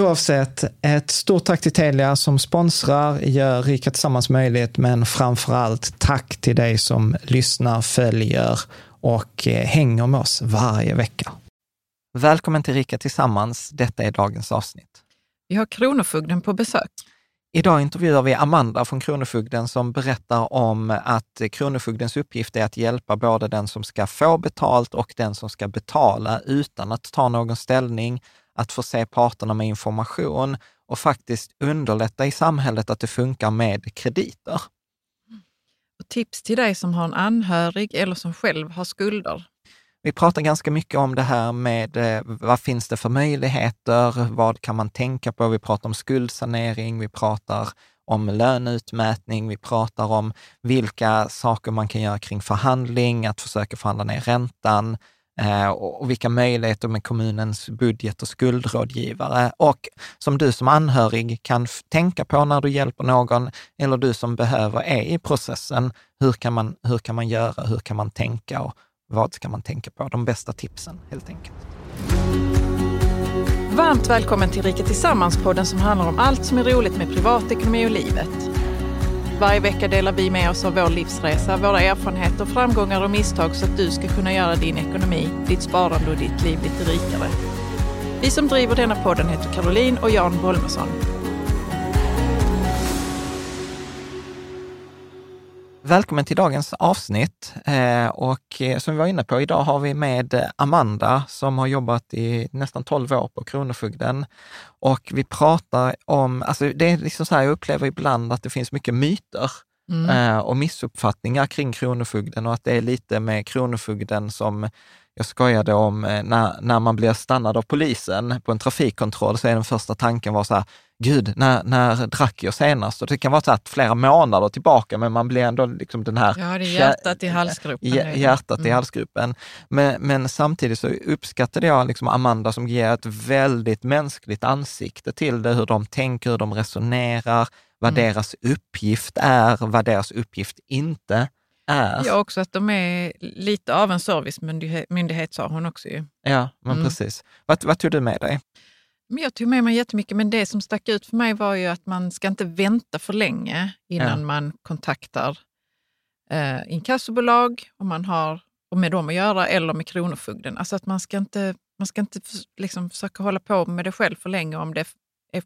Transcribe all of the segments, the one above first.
Oavsett, ett stort tack till Telia som sponsrar, gör Rika Tillsammans möjligt, men framför allt tack till dig som lyssnar, följer och eh, hänger med oss varje vecka. Välkommen till Rika Tillsammans. Detta är dagens avsnitt. Vi har Kronofogden på besök. Idag intervjuar vi Amanda från Kronofogden som berättar om att Kronofogdens uppgift är att hjälpa både den som ska få betalt och den som ska betala utan att ta någon ställning, att förse parterna med information och faktiskt underlätta i samhället att det funkar med krediter. Och tips till dig som har en anhörig eller som själv har skulder. Vi pratar ganska mycket om det här med eh, vad finns det för möjligheter? Vad kan man tänka på? Vi pratar om skuldsanering, vi pratar om löneutmätning, vi pratar om vilka saker man kan göra kring förhandling, att försöka förhandla ner räntan, Eh, och vilka möjligheter med kommunens budget och skuldrådgivare. Och som du som anhörig kan tänka på när du hjälper någon eller du som behöver är i processen. Hur kan man, hur kan man göra? Hur kan man tänka? Och vad ska man tänka på? De bästa tipsen helt enkelt. Varmt välkommen till Rika Tillsammans-podden som handlar om allt som är roligt med privatekonomi och livet. Varje vecka delar vi med oss av vår livsresa, våra erfarenheter, framgångar och misstag så att du ska kunna göra din ekonomi, ditt sparande och ditt liv lite rikare. Vi som driver denna podden heter Caroline och Jan Bolmesson. Välkommen till dagens avsnitt. Eh, och eh, som vi var inne på, idag har vi med Amanda som har jobbat i nästan 12 år på Kronofogden. Och vi pratar om, alltså det är liksom så här, jag upplever ibland att det finns mycket myter mm. Eh, och missuppfattningar kring Kronofogden och att det är lite med Kronofogden som jag skojade om när, när man blir stannad av polisen på en trafikkontroll så är den första tanken var så här, gud, när, när drack jag senast? Och det kan vara så att flera månader tillbaka, men man blir ändå liksom den här... Ja, det är hjärtat i halsgropen. Hjärtat mm. i halsgropen. Men, men samtidigt så uppskattade jag liksom Amanda som ger ett väldigt mänskligt ansikte till det, hur de tänker, hur de resonerar, vad mm. deras uppgift är, vad deras uppgift inte är. Ja, också att de är lite av en servicemyndighet sa hon också ju. Ja, men mm. precis. Vad, vad tog du med dig? Men jag tog med mig jättemycket, men det som stack ut för mig var ju att man ska inte vänta för länge innan ja. man kontaktar eh, inkassobolag om man har och med dem att göra eller med Kronofogden. Alltså att man ska inte, man ska inte liksom försöka hålla på med det själv för länge om det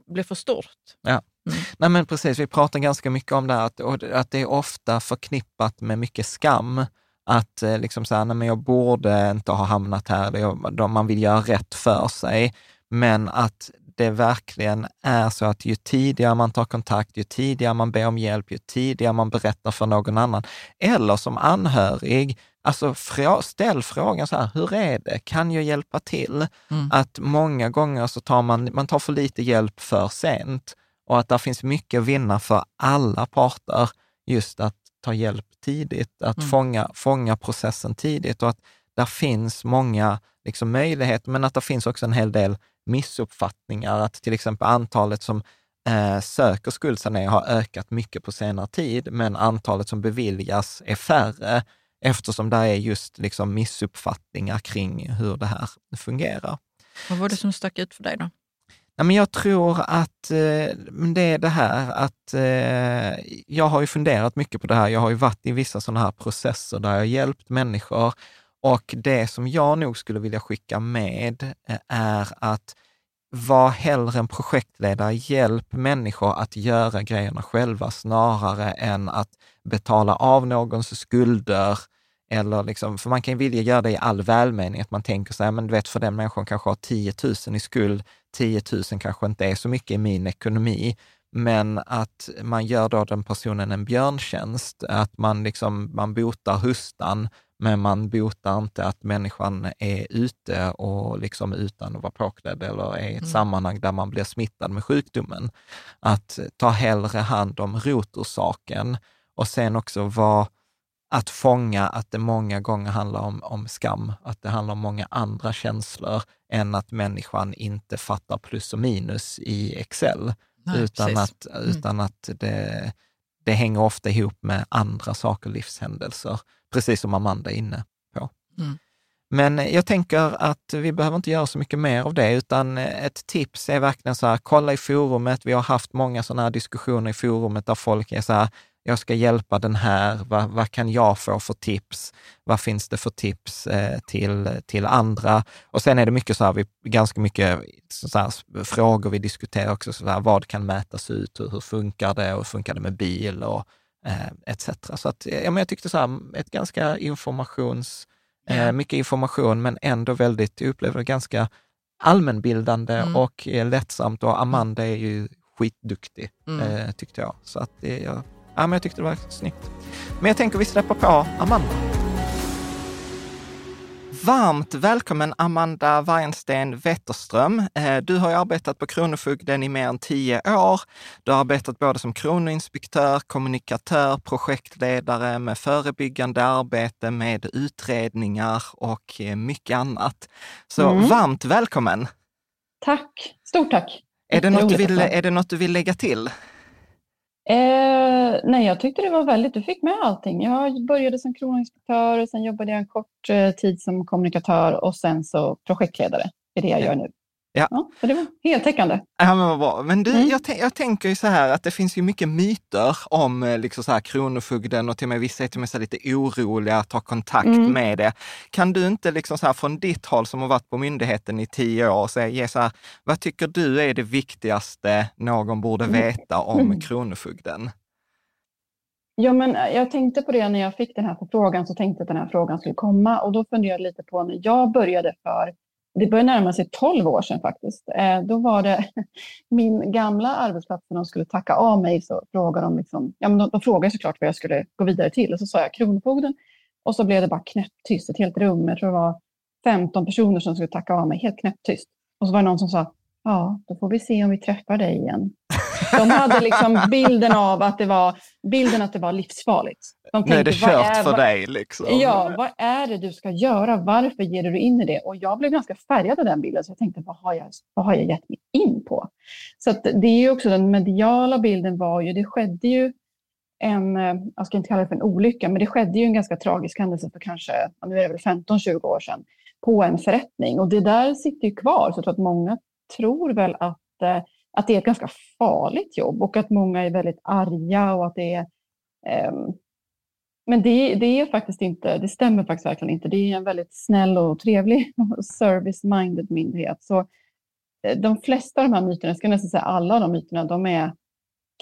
blir för stort. Ja. Mm. Nej men precis, vi pratar ganska mycket om det här, att, att det är ofta förknippat med mycket skam. Att eh, liksom så här, nej, men jag borde inte ha hamnat här, det, man vill göra rätt för sig. Men att det verkligen är så att ju tidigare man tar kontakt, ju tidigare man ber om hjälp, ju tidigare man berättar för någon annan, eller som anhörig, alltså ställ frågan så här, hur är det? Kan jag hjälpa till? Mm. Att många gånger så tar man, man tar för lite hjälp för sent och att det finns mycket att vinna för alla parter, just att ta hjälp tidigt, att mm. fånga, fånga processen tidigt och att där finns många liksom, möjligheter, men att det finns också en hel del missuppfattningar, att till exempel antalet som eh, söker skuldsanering har ökat mycket på senare tid, men antalet som beviljas är färre eftersom det är just liksom missuppfattningar kring hur det här fungerar. Vad var det som stack ut för dig då? Ja, men jag tror att eh, det är det här att eh, jag har ju funderat mycket på det här. Jag har ju varit i vissa sådana här processer där jag har hjälpt människor och det som jag nog skulle vilja skicka med eh, är att var hellre en projektledare, hjälp människor att göra grejerna själva snarare än att betala av någons skulder. Eller liksom, för man kan ju vilja göra det i all välmening, att man tänker så här, men du vet, för den människan kanske har 10 000 i skuld, 10 000 kanske inte är så mycket i min ekonomi, men att man gör då den personen en björntjänst, att man, liksom, man botar hustan men man botar inte att människan är ute och liksom utan att vara påklädd eller är i ett mm. sammanhang där man blir smittad med sjukdomen. Att ta hellre hand om rotorsaken och sen också vara att fånga att det många gånger handlar om, om skam, att det handlar om många andra känslor än att människan inte fattar plus och minus i Excel, Nej, utan, att, mm. utan att det, det hänger ofta ihop med andra saker, livshändelser precis som Amanda är inne på. Mm. Men jag tänker att vi behöver inte göra så mycket mer av det, utan ett tips är verkligen så här, kolla i forumet. Vi har haft många sådana här diskussioner i forumet där folk är så här, jag ska hjälpa den här, vad, vad kan jag få för tips? Vad finns det för tips eh, till, till andra? Och sen är det mycket så här, vi, ganska mycket så här, frågor vi diskuterar också, så här, vad kan mätas ut, hur, hur funkar det och hur funkar det med bil och eh, etc. Så att, ja, men jag tyckte så här, ett ganska informations, eh, mycket information, men ändå väldigt, jag upplevde ganska allmänbildande mm. och eh, lättsamt. Och Amanda är ju skitduktig, mm. eh, tyckte jag. Så att det, jag, ja, men jag tyckte det var snyggt. Men jag tänker vi släpper på Amanda. Varmt välkommen Amanda Weinsten Wetterström. Eh, du har arbetat på Kronofogden i mer än tio år. Du har arbetat både som kronoinspektör, kommunikatör, projektledare med förebyggande arbete, med utredningar och eh, mycket annat. Så mm. varmt välkommen! Tack! Stort tack! Är det, något du vill, är det något du vill lägga till? Eh, nej, jag tyckte det var väldigt, du fick med allting. Jag började som kroninspektör, sen jobbade jag en kort eh, tid som kommunikatör och sen så projektledare. Det är det jag gör nu. Ja. ja. så det var heltäckande. Ja, men vad bra. Men du, mm. jag, jag, tänker ju så här att det finns ju mycket myter om eh, liksom så här, Kronofogden och till och med vissa är till och med så lite oroliga att ta kontakt mm. med det. Kan du inte liksom så här, från ditt håll som har varit på myndigheten i tio år, så ge så här, vad tycker du är det viktigaste någon borde mm. veta om mm. Kronofogden? Ja, men eh, jag tänkte på det när jag fick den här förfrågan, så tänkte jag att den här frågan skulle komma och då funderade jag lite på när jag började för det börjar närma sig 12 år sedan faktiskt. Eh, då var det min gamla arbetsplats när de skulle tacka av mig så frågade de, liksom, ja, men de, de frågade såklart vad jag skulle gå vidare till och så sa jag Kronofogden och så blev det bara knäpptyst, ett helt rum. Jag tror det var 15 personer som skulle tacka av mig, helt knäpptyst. Och så var det någon som sa, ja, då får vi se om vi träffar dig igen. De hade liksom bilden av att det var, bilden att det var livsfarligt. De tänkte, Nu är det kört är, för dig. Liksom. Ja, vad är det du ska göra? Varför ger du dig in i det? Och jag blev ganska färgad av den bilden, så jag tänkte, vad har jag, vad har jag gett mig in på? Så det är ju också den mediala bilden var ju, det skedde ju en, eh, jag ska inte kalla det för en olycka, men det skedde ju en ganska tragisk händelse för kanske, nu är det väl 15-20 år sedan, på en förrättning. Och det där sitter ju kvar, så jag tror att många tror väl att, eh, att det är ett ganska farligt jobb och att många är väldigt arga och att det är um, men det, det, är faktiskt inte, det stämmer faktiskt verkligen inte. Det är en väldigt snäll och trevlig service-minded myndighet. Så eh, de flesta av de här myterna, jag ska nästan säga alla de myterna, de är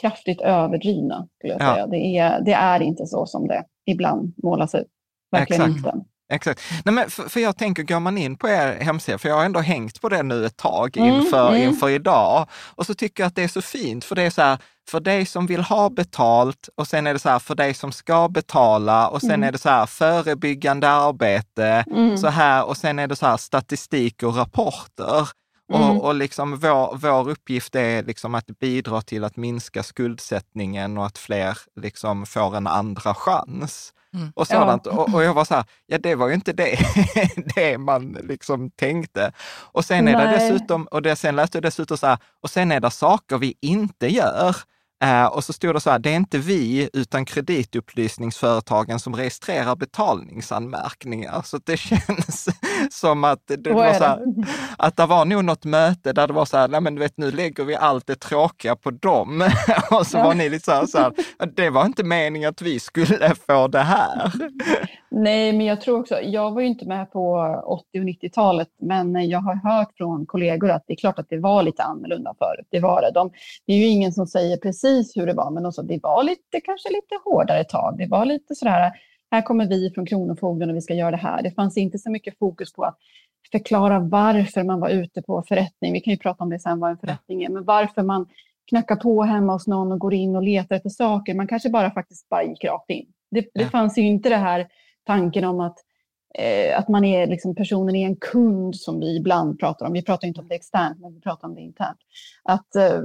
kraftigt överdrivna. Skulle jag säga. Det, är, det är inte så som det ibland målas ut. Verkligen Exakt. inte. Exakt. Nej, men för, för, jag tänker, går man in på er hemsida, för jag har ändå hängt på det nu ett tag mm, inför, mm. inför idag, och så tycker jag att det är så fint, för det är så här, för dig som vill ha betalt och sen är det så här för dig som ska betala och sen mm. är det så här förebyggande arbete, mm. så här och sen är det så här statistik och rapporter. Mm. Och, och liksom vår, vår uppgift är liksom att bidra till att minska skuldsättningen och att fler liksom får en andra chans. Mm. Och sådant. Ja. Och, och, jag var så här, ja det var ju inte det, det man liksom tänkte. Och sen är Nej. det dessutom, och det, sen läste jag dessutom så här, och sen är det saker vi inte gör. Uh, och så stod det så här, det är inte vi utan kreditupplysningsföretagen som registrerar betalningsanmärkningar. Så det känns som att det, var så här, att det var nog något möte där det var så här, nej men du vet nu lägger vi allt det tråkiga på dem. och så var ni lite så här, så här, det var inte meningen att vi skulle få det här. Nej, men jag tror också, jag var ju inte med på 80 och 90-talet, men jag har hört från kollegor att det är klart att det var lite annorlunda förut. Det var det. De, det är ju ingen som säger precis hur det var, men de sa det var lite, kanske lite hårdare tag. Det var lite sådär, här kommer vi från Kronofogden och vi ska göra det här. Det fanns inte så mycket fokus på att förklara varför man var ute på förrättning. Vi kan ju prata om det sen, vad en förrättning är, men varför man knackar på hemma hos någon och går in och letar efter saker. Man kanske bara faktiskt bara gick rakt in. Det, det fanns ju inte det här tanken om att, eh, att man är, liksom, personen är en kund som vi ibland pratar om. Vi pratar inte om det externt, men vi pratar om det internt. Att eh,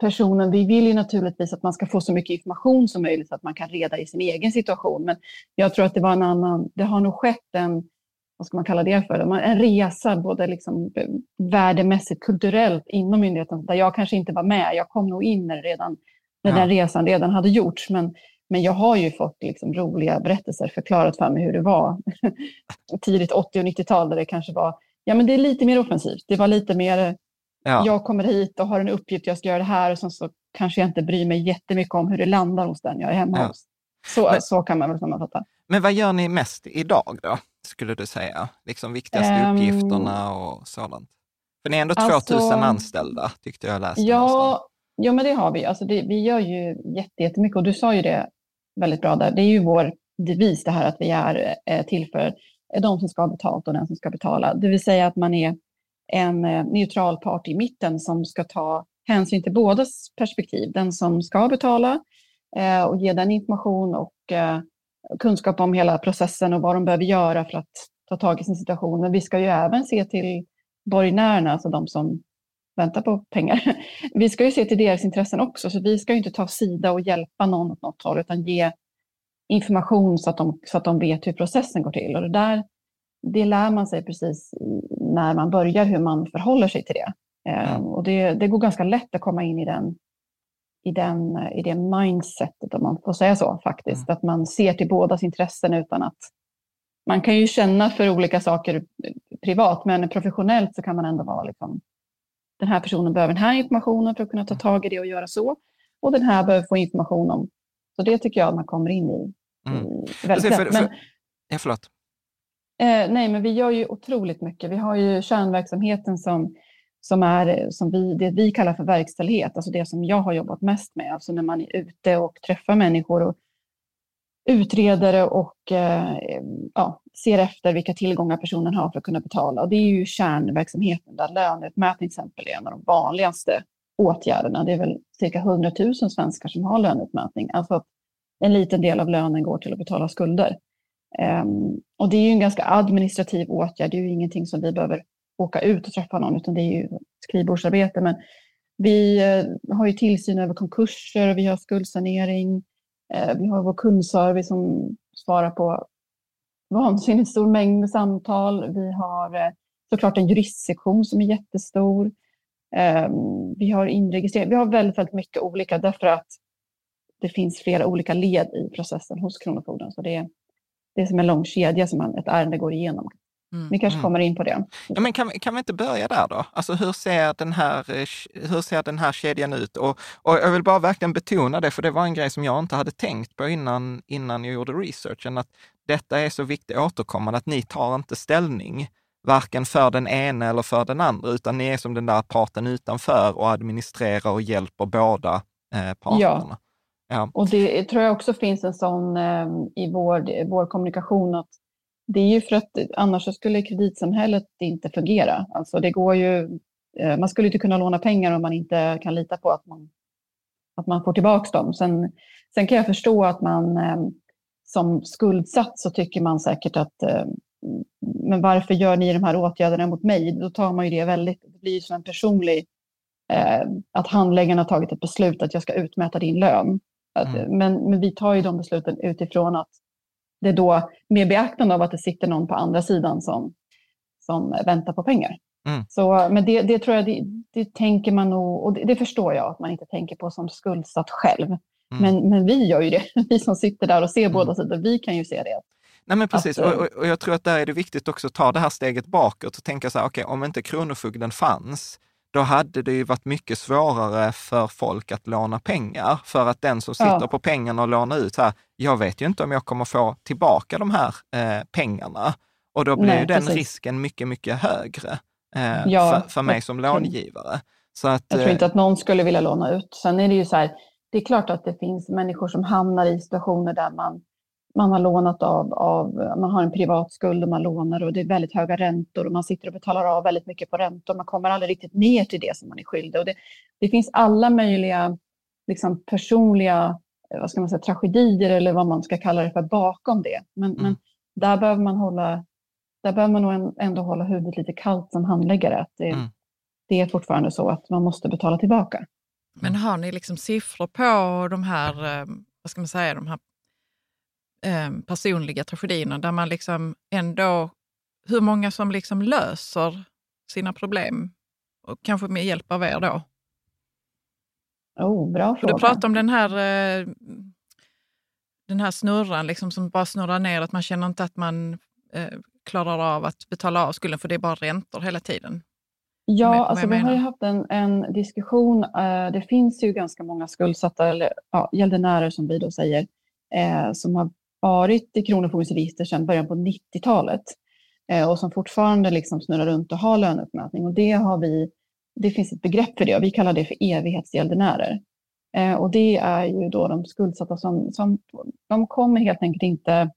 personen, vi vill ju naturligtvis att man ska få så mycket information som möjligt så att man kan reda i sin egen situation. Men jag tror att det var en annan, det har nog skett en, vad ska man kalla det för, en resa både liksom värdemässigt, kulturellt inom myndigheten där jag kanske inte var med. Jag kom nog in när, redan, när ja. den resan redan hade gjorts. Men men jag har ju fått liksom roliga berättelser förklarat för mig hur det var tidigt 80 och 90-tal där det kanske var, ja men det är lite mer offensivt. Det var lite mer, ja. jag kommer hit och har en uppgift, jag ska göra det här och sen så kanske jag inte bryr mig jättemycket om hur det landar hos den jag är hemma ja. hos. Så, men, så kan man väl sammanfatta. Men vad gör ni mest idag då, skulle du säga? Liksom viktigaste um, uppgifterna och sådant? För ni är ändå alltså, 2000 anställda, tyckte jag läste. Ja, ja, men det har vi. Alltså det, vi gör ju jättemycket och du sa ju det väldigt bra där. Det är ju vår devis det här att vi är eh, till för de som ska ha betalt och den som ska betala. Det vill säga att man är en eh, neutral part i mitten som ska ta hänsyn till bådas perspektiv. Den som ska betala eh, och ge den information och eh, kunskap om hela processen och vad de behöver göra för att ta tag i sin situation. Men vi ska ju även se till borgenärerna, alltså de som väntar på pengar. Vi ska ju se till deras intressen också, så vi ska inte ta sida och hjälpa någon åt något håll, utan ge information så att de, så att de vet hur processen går till. Och det där det lär man sig precis när man börjar hur man förhåller sig till det. Mm. Och det, det, går ganska lätt att komma in i, den, i, den, i det mindsetet, om man får säga så faktiskt. Mm. Att man ser till bådas intressen utan att... Man kan ju känna för olika saker privat, men professionellt så kan man ändå vara liksom, den här personen behöver den här informationen för att kunna ta tag i det och göra så. Och den här behöver få information om. Så det tycker jag att man kommer in i, mm. i väldigt för, lätt. Men, ja, förlåt. Eh, nej, men vi gör ju otroligt mycket. Vi har ju kärnverksamheten som, som är som vi, det vi kallar för verkställighet, alltså det som jag har jobbat mest med. Alltså när man är ute och träffar människor och utreder och eh, ja, ser efter vilka tillgångar personen har för att kunna betala. Och det är ju kärnverksamheten där löneutmätning till exempel är en av de vanligaste åtgärderna. Det är väl cirka 100 000 svenskar som har löneutmätning. Alltså att en liten del av lönen går till att betala skulder. Ehm, och det är ju en ganska administrativ åtgärd. Det är ju ingenting som vi behöver åka ut och träffa någon, utan det är ju skrivbordsarbete. Men vi eh, har ju tillsyn över konkurser, vi har skuldsanering, ehm, vi har vår kundservice som svarar på vansinnigt stor mängd med samtal. Vi har eh, såklart en juristsektion som är jättestor. Ehm, vi har inregistrering. Vi har väldigt, väldigt mycket olika därför att det finns flera olika led i processen hos Kronofogden. Så det är, det är som en lång kedja som man, ett ärende går igenom. Mm. Vi kanske mm. kommer in på det. Ja, men kan, kan vi inte börja där då? Alltså hur ser den här, hur ser den här kedjan ut? Och, och jag vill bara verkligen betona det, för det var en grej som jag inte hade tänkt på innan, innan jag gjorde researchen, att detta är så viktigt återkommande, att ni tar inte ställning varken för den ena eller för den andra, utan ni är som den där parten utanför och administrerar och hjälper båda eh, parterna. Ja ja. och det tror jag också finns en sån eh, i vår, vår kommunikation, att det är ju för att annars skulle kreditsamhället inte fungera. Alltså det går ju, eh, man skulle inte kunna låna pengar om man inte kan lita på att man, att man får tillbaka dem. Sen, sen kan jag förstå att man eh, som skuldsatt så tycker man säkert att eh, men varför gör ni de här åtgärderna mot mig? Då tar man ju det väldigt, det blir ju som en personlig, eh, att handläggaren har tagit ett beslut att jag ska utmäta din lön mm. men, men vi tar ju de besluten utifrån att det är då med beaktande av att det sitter någon på andra sidan som, som väntar på pengar. Mm. Så, men det, det tror jag, det, det, tänker man nog, och det, det, förstår jag att man inte tänker på som skuldsatt själv. Mm. Men, men vi gör ju det, vi som sitter där och ser mm. båda sidor, vi kan ju se det. Nej men precis, att, och, och, jag tror att där är det viktigt också att ta det här steget bakåt och tänka så här, okej, okay, om inte Kronofogden fanns, då hade det ju varit mycket svårare för folk att låna pengar. För att den som sitter ja. på pengarna och lånar ut här, jag vet ju inte om jag kommer få tillbaka de här eh, pengarna. Och då blir Nej, ju den precis. risken mycket, mycket högre eh, ja, för, för mig som långivare. Så att, jag tror inte eh, att någon skulle vilja låna ut. Sen är det ju så här, det är klart att det finns människor som hamnar i situationer där man man har lånat av, av, man har en privat skuld och man lånar och det är väldigt höga räntor och man sitter och betalar av väldigt mycket på räntor. Man kommer aldrig riktigt ner till det som man är skyldig. Och det, det finns alla möjliga liksom, personliga vad ska man säga, tragedier eller vad man ska kalla det för bakom det. Men, mm. men där behöver man hålla där behöver man nog ändå hålla huvudet lite kallt som handläggare. Att det, mm. det är fortfarande så att man måste betala tillbaka. Men har ni liksom siffror på de här, eh, vad ska man säga, de här eh, personliga tragedierna där man liksom ändå, hur många som liksom löser sina problem, och kanske med hjälp av er då? Oh, bra fråga. Du pratar om den här, eh, den här snurran liksom, som bara snurrar ner, att man känner inte att man eh, klarar av att betala av skulden för det är bara räntor hela tiden. Ja, med, alltså vi har ju haft en, en diskussion. Eh, det finns ju ganska många skuldsatta, eller ja, gäldenärer som vi då säger, eh, som har varit i Kronofogdens register sedan början på 90-talet eh, och som fortfarande liksom snurrar runt och har löneuppmätning. Och det, har vi, det finns ett begrepp för det och vi kallar det för evighetsgäldenärer. Eh, och det är ju då de skuldsatta som, som de kommer helt enkelt inte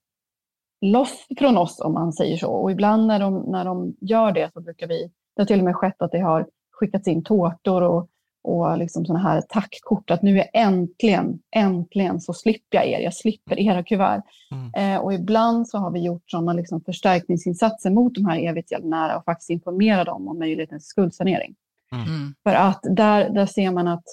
loss från oss om man säger så. Och ibland när de, när de gör det så brukar vi, det har till och med skett att det har skickats in tårtor och och liksom sådana här tackkort att nu är äntligen, äntligen så slipper jag er, jag slipper era kuvert. Mm. Eh, och ibland så har vi gjort sådana liksom förstärkningsinsatser mot de här evighetsgäldenära och faktiskt informerat dem om möjligheten till skuldsanering. Mm. mm. För att där, där ser man att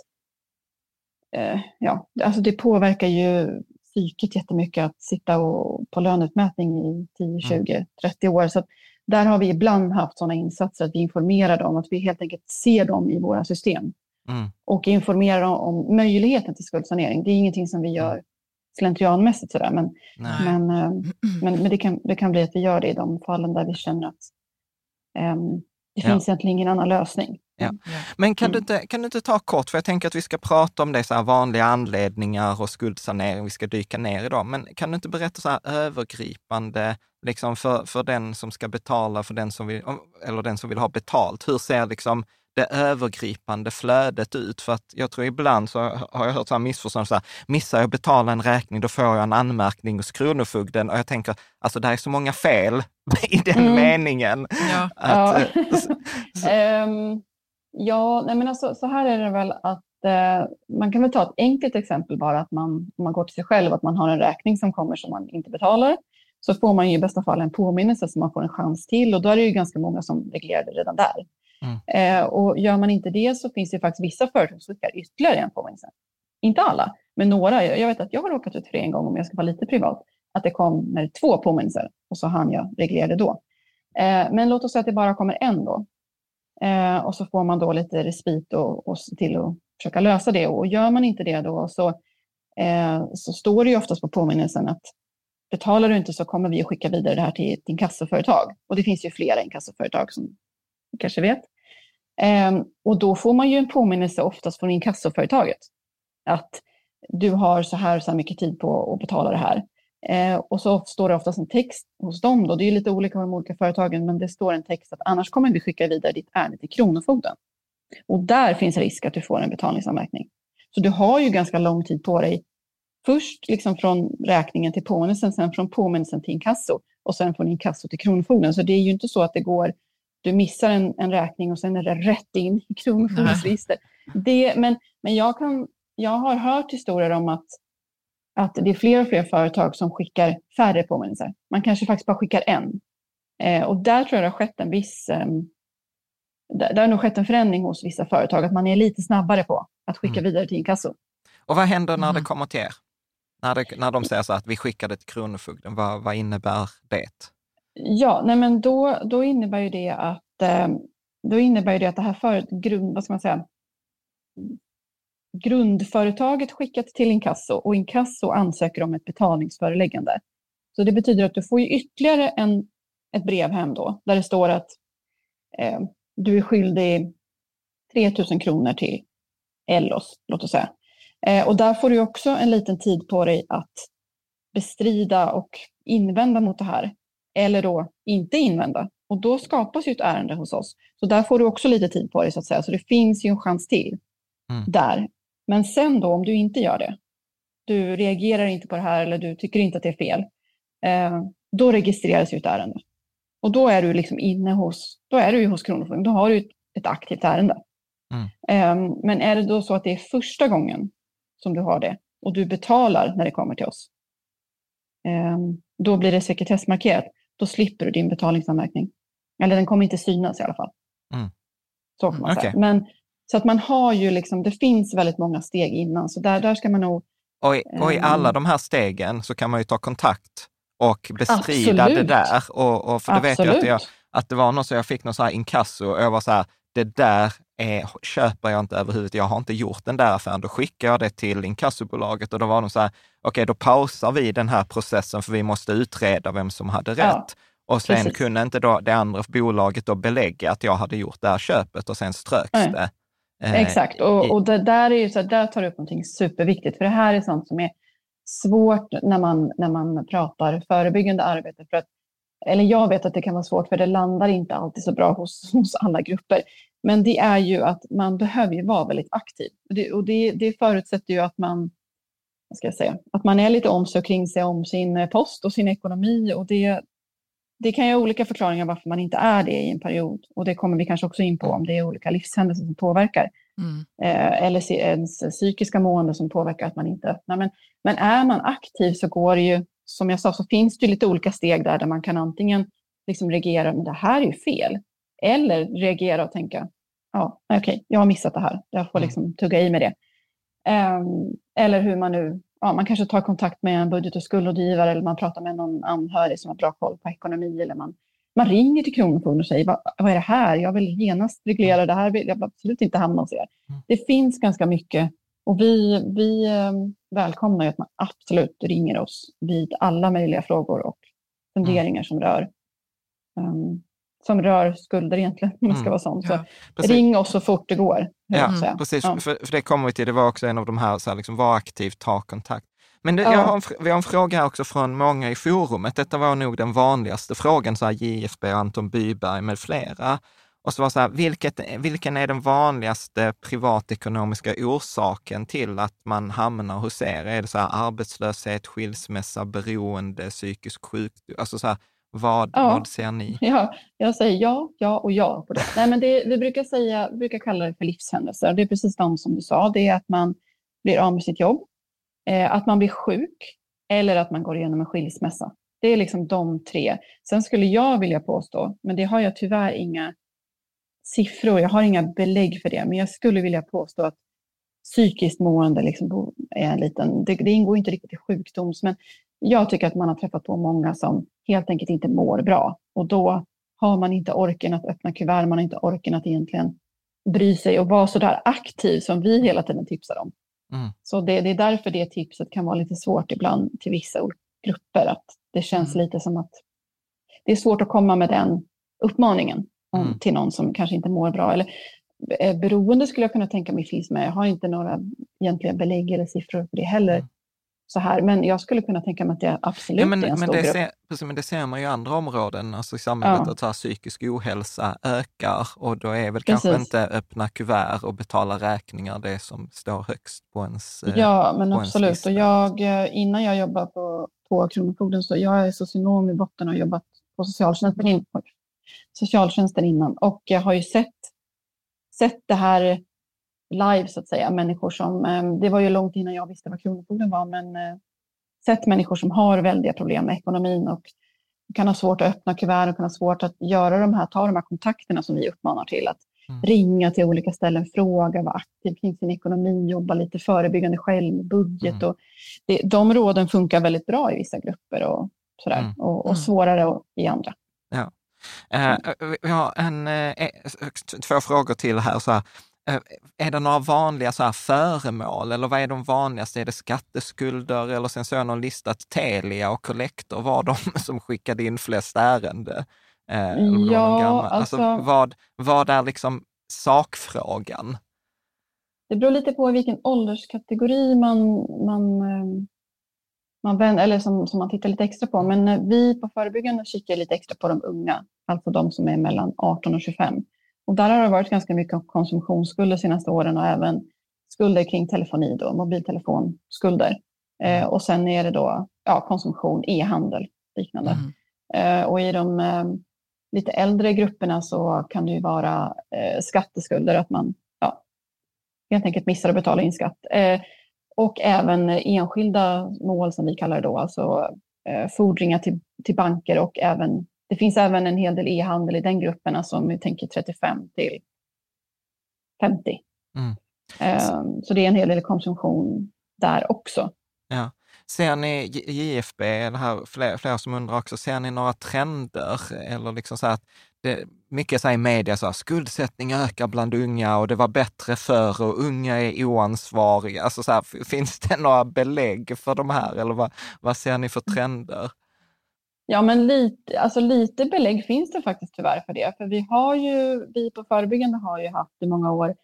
eh, ja, alltså det påverkar ju psyket jättemycket att sitta och, på löneutmätning i 10, 20, mm. 30 år. Så där har vi ibland haft sådana insatser att vi informerar dem, att vi helt enkelt ser dem i våra system. Mm. Och informera om möjligheten till skuldsanering. Det är ingenting som vi gör slentrianmässigt sådär, men, men, äh, men, men, det, kan, det kan bli att vi gör det i de fallen där vi känner att ähm, det ja. finns egentligen ingen annan lösning. Ja. Men kan, mm. du inte, kan du inte ta kort, för jag tänker att vi ska prata om det, så här vanliga anledningar och skuldsanering, vi ska dyka ner i dem. Men kan du inte berätta så här övergripande, liksom för, för den som ska betala, för den som vill, eller den som vill ha betalt, hur ser liksom det övergripande flödet ut. För att jag tror ibland så har jag hört så här missförstånd, så här, missar jag att betala en räkning, då får jag en anmärkning hos Kronofogden. Och jag tänker, alltså det är så många fel i den mm. meningen. Ja, att, ja. um, ja nej men alltså, så här är det väl att uh, man kan väl ta ett enkelt exempel bara, att man, om man går till sig själv, att man har en räkning som kommer som man inte betalar så får man ju i bästa fall en påminnelse som man får en chans till och då är det ju ganska många som reglerar det redan där. Mm. Eh, och gör man inte det så finns det faktiskt vissa företag som skickar ytterligare en påminnelse. Inte alla, men några. Jag vet att jag har råkat ut för det en gång, om jag ska vara lite privat, att det kommer två påminnelser och så hann jag reglera det då. Eh, men låt oss säga att det bara kommer en då. Eh, och så får man då lite respit och, och till att försöka lösa det. Och gör man inte det då så eh, så står det ju oftast på påminnelsen att betalar du inte så kommer vi att skicka vidare det här till ett inkassoföretag. Och det finns ju flera inkassoföretag som kanske vet. Ehm, och då får man ju en påminnelse oftast från inkassoföretaget. Att du har så här så här mycket tid på att betala det här. Eh, och så står det oftast en text hos dem. Då. Det är lite olika med de olika företagen, men det står en text att annars kommer vi skicka vidare ditt ärende till Kronofogden. Och där finns risk att du får en betalningsanmärkning. Så du har ju ganska lång tid på dig. Först liksom från räkningen till påminnelsen, sen från påminnelsen till inkasso och sen från inkasso till Kronofogden. Så det är ju inte så att det går, du missar en, en räkning och sen är det rätt in i Kronofogdens register. Det, men men jag, kan, jag har hört historier om att att det är fler och fler företag som skickar färre påminnelser. Man kanske faktiskt bara skickar en. Eh, och där tror jag det har skett en viss... Eh, där, där har nog skett en förändring hos vissa företag, att man är lite snabbare på att skicka mm. vidare till inkasso. Och vad händer när mm. det kommer till er? När, det, när de säger så att vi skickar det till Kronofogden, vad, vad innebär det? Ja, nej men då, då innebär ju det att eh, då innebär det att det här för, grund, vad ska man säga, grundföretaget skickat till inkasso och inkasso ansöker om ett betalningsföreläggande. Så det betyder att du får ytterligare en, ett brev hem då, där det står att eh, du är skyldig 3 000 kronor till Ellos, låt oss säga. Eh, och där får du också en liten tid på dig att bestrida och invända mot det här. Eller då inte invända. Och då skapas ju ett ärende hos oss. Så där får du också lite tid på dig så att säga. Så det finns ju en chans till mm. där. Men sen då, om du inte gör det, du reagerar inte på det här eller du tycker inte att det är fel, eh, då registreras ju ett ärende. Och då är du liksom inne hos, då är du ju hos Kronofogden, då har du ett, ett aktivt ärende. Mm. Eh, men är det då så att det är första gången som du har det och du betalar när det kommer till oss, eh, då blir det sekretessmarkerat. Då slipper du din betalningsanmärkning. Eller den kommer inte synas i alla fall. Mm. Så kan man okay. säga. Men så att man har ju liksom, det finns väldigt många steg innan, så där, där ska man nog... Och i, och i ehm, alla de här stegen så kan man ju ta kontakt och bestrida Absolut. det där. Och, och för det vet jag att, jag att det var något så jag fick någon så här inkasso och jag var så här, det där är, köper jag inte överhuvudtaget. Jag har inte gjort den där affären. Då skickar jag det till inkassobolaget och då var de så här, okej, okay, då pausar vi den här processen för vi måste utreda vem som hade rätt. Ja, och sen precis. kunde inte då det andra bolaget då belägga att jag hade gjort det här köpet och sen ströks Nej. det. Eh, Exakt, och, och det där, är ju så, där tar du upp något superviktigt, för det här är sånt som är svårt när man, när man pratar förebyggande arbete. För att, eller jag vet att det kan vara svårt, för det landar inte alltid så bra hos, hos alla grupper. Men det är ju att man behöver ju vara väldigt aktiv. Det, och det, det förutsätter ju att man, vad ska jag säga, att man är lite omsorg kring sig om sin post och sin ekonomi. Och det, det kan ju ha olika förklaringar varför man inte är det i en period. Och det kommer vi kanske också in på om det är olika livshändelser som påverkar. Mm. Eh, eller ens psykiska mående som påverkar att man inte öppnar. Men, men är man aktiv så går det ju, som jag sa, så finns det lite olika steg där, där man kan antingen liksom reagera, men det här är ju fel. Eller reagera och tänka, ja, okej, okay, jag har missat det här. Jag får mm. liksom tugga i med det. Um, eller hur man nu ja, man kanske tar kontakt med en budget och skuldrådgivare eller man pratar med någon anhörig som har bra koll på ekonomi eller man, man ringer till Kronofogden och säger vad, vad är det här? Jag vill genast reglera det här. Jag vill absolut inte hamna hos er. Mm. Det finns ganska mycket och vi, vi eh, välkomnar ju att man absolut ringer oss vid alla möjliga frågor och funderingar mm. som rör um, som rör skulder egentligen, om det ska mm. vara sånt. Så ja, ring oss så fort det går. Ja, precis. Ja. För, för, det kommer vi till, det var också en av de här, så här liksom, var aktiv, ta kontakt. Men det, ja. jag har en, vi har en fråga här också från många i forumet. Detta var nog den vanligaste frågan, så här JFB, Anton Byberg med flera. Och så var så här, vilket, vilken är den vanligaste privatekonomiska orsaken till att man hamnar hos er? Är det så här arbetslöshet, skilsmässa, beroende, psykisk sjukdom? Alltså så här, vad, ja. vad ser ni? Ja, jag säger ja, ja och ja på det. Nej, men det, vi, brukar säga, vi brukar kalla det för livshändelser. Det är precis de som du sa. Det är att man blir av med sitt jobb, eh, att man blir sjuk eller att man går igenom en skilsmässa. Det är liksom de tre. Sen skulle jag vilja påstå, men det har jag tyvärr inga siffror, jag har inga belägg för det, men jag skulle vilja påstå att psykiskt mående liksom är en liten, det, det ingår inte riktigt i sjukdoms, men jag tycker att man har träffat på många som helt enkelt inte mår bra. Och då har man inte orken att öppna kuvert, man har inte orken att egentligen bry sig och vara så där aktiv som vi hela tiden tipsar om. Mm. Så det, det, är därför det tipset kan vara lite svårt ibland till vissa grupper. Att det känns mm. lite som att det är svårt att komma med den uppmaningen mm. till någon som kanske inte mår bra. Eller, eh, beroende skulle jag kunna tänka mig finns med. Jag har inte några egentliga belägg eller siffror på det heller. Mm så här. Men jag skulle kunna tänka mig att det absolut ja, men, är en stor det grupp. Ser, precis, men det ser man ju i andra områden alltså i samhället, ja. att så här, psykisk ohälsa ökar och då är väl precis. kanske inte öppna kuvert och betala räkningar det som står högst på ens eh, Ja, men absolut. Och jag, eh, innan jag jobbade på, på Kronofogden, så jag är socionom i botten och har jobbat på socialtjänsten, socialtjänsten innan och jag har ju sett, sett det här live så att säga. Människor som, eh, det var ju långt innan jag visste vad Kronofogden var, men eh, sett människor som har väldiga problem med ekonomin och kan ha svårt att öppna kuvert och kan ha svårt att göra de här, ta de här kontakterna som vi uppmanar till. Att mm. ringa till olika ställen, fråga, vara aktiv kring sin ekonomi, jobba lite förebyggande själv, budget. Mm. Och det, de råden funkar väldigt bra i vissa grupper och, sådär, mm. och, och mm. svårare i andra. Ja. Uh, vi har en, uh, två frågor till här. Så här. Eh, är det några vanliga så här föremål eller vad är de vanligaste? Är det skatteskulder eller sen såg jag någon lista att Telia och Collector var de som skickade in flest ärende? Eh, ja, alltså, alltså vad, vad är liksom sakfrågan? Det beror lite på vilken ålderskategori man, man, eh, man eller som, som man tittar lite extra på. Men vi på förebyggande kikar lite extra på de unga, alltså de som är mellan 18 och 25. Och där har det varit ganska mycket konsumtionsskulder de senaste åren och även skulder kring telefoni, då, mobiltelefonskulder. Eh, och sen är det då ja, konsumtion, e-handel, liknande. Mm. Eh, och i de eh, lite äldre grupperna så kan det ju vara eh, skatteskulder, att man ja, helt enkelt missar att betala in skatt. Och även enskilda mål som vi kallar det då, alltså eh, fordringar till, till banker och även det finns även en hel del e-handel i den gruppen, alltså om vi tänker 35 till 50. Mm. Um, så det är en hel del konsumtion där också. Ja. Ser ni JFB, det här, flera, fler som undrar också, ser ni några trender? Eller liksom så att det, mycket så i media, så här, skuldsättning ökar bland unga och det var bättre förr och unga är oansvariga. Alltså så här, finns det några belägg för de här eller vad, vad ser ni för trender? Ja, men lite, alltså lite belägg finns det faktiskt tyvärr för det. För vi har ju, vi på förebyggande har ju haft i många år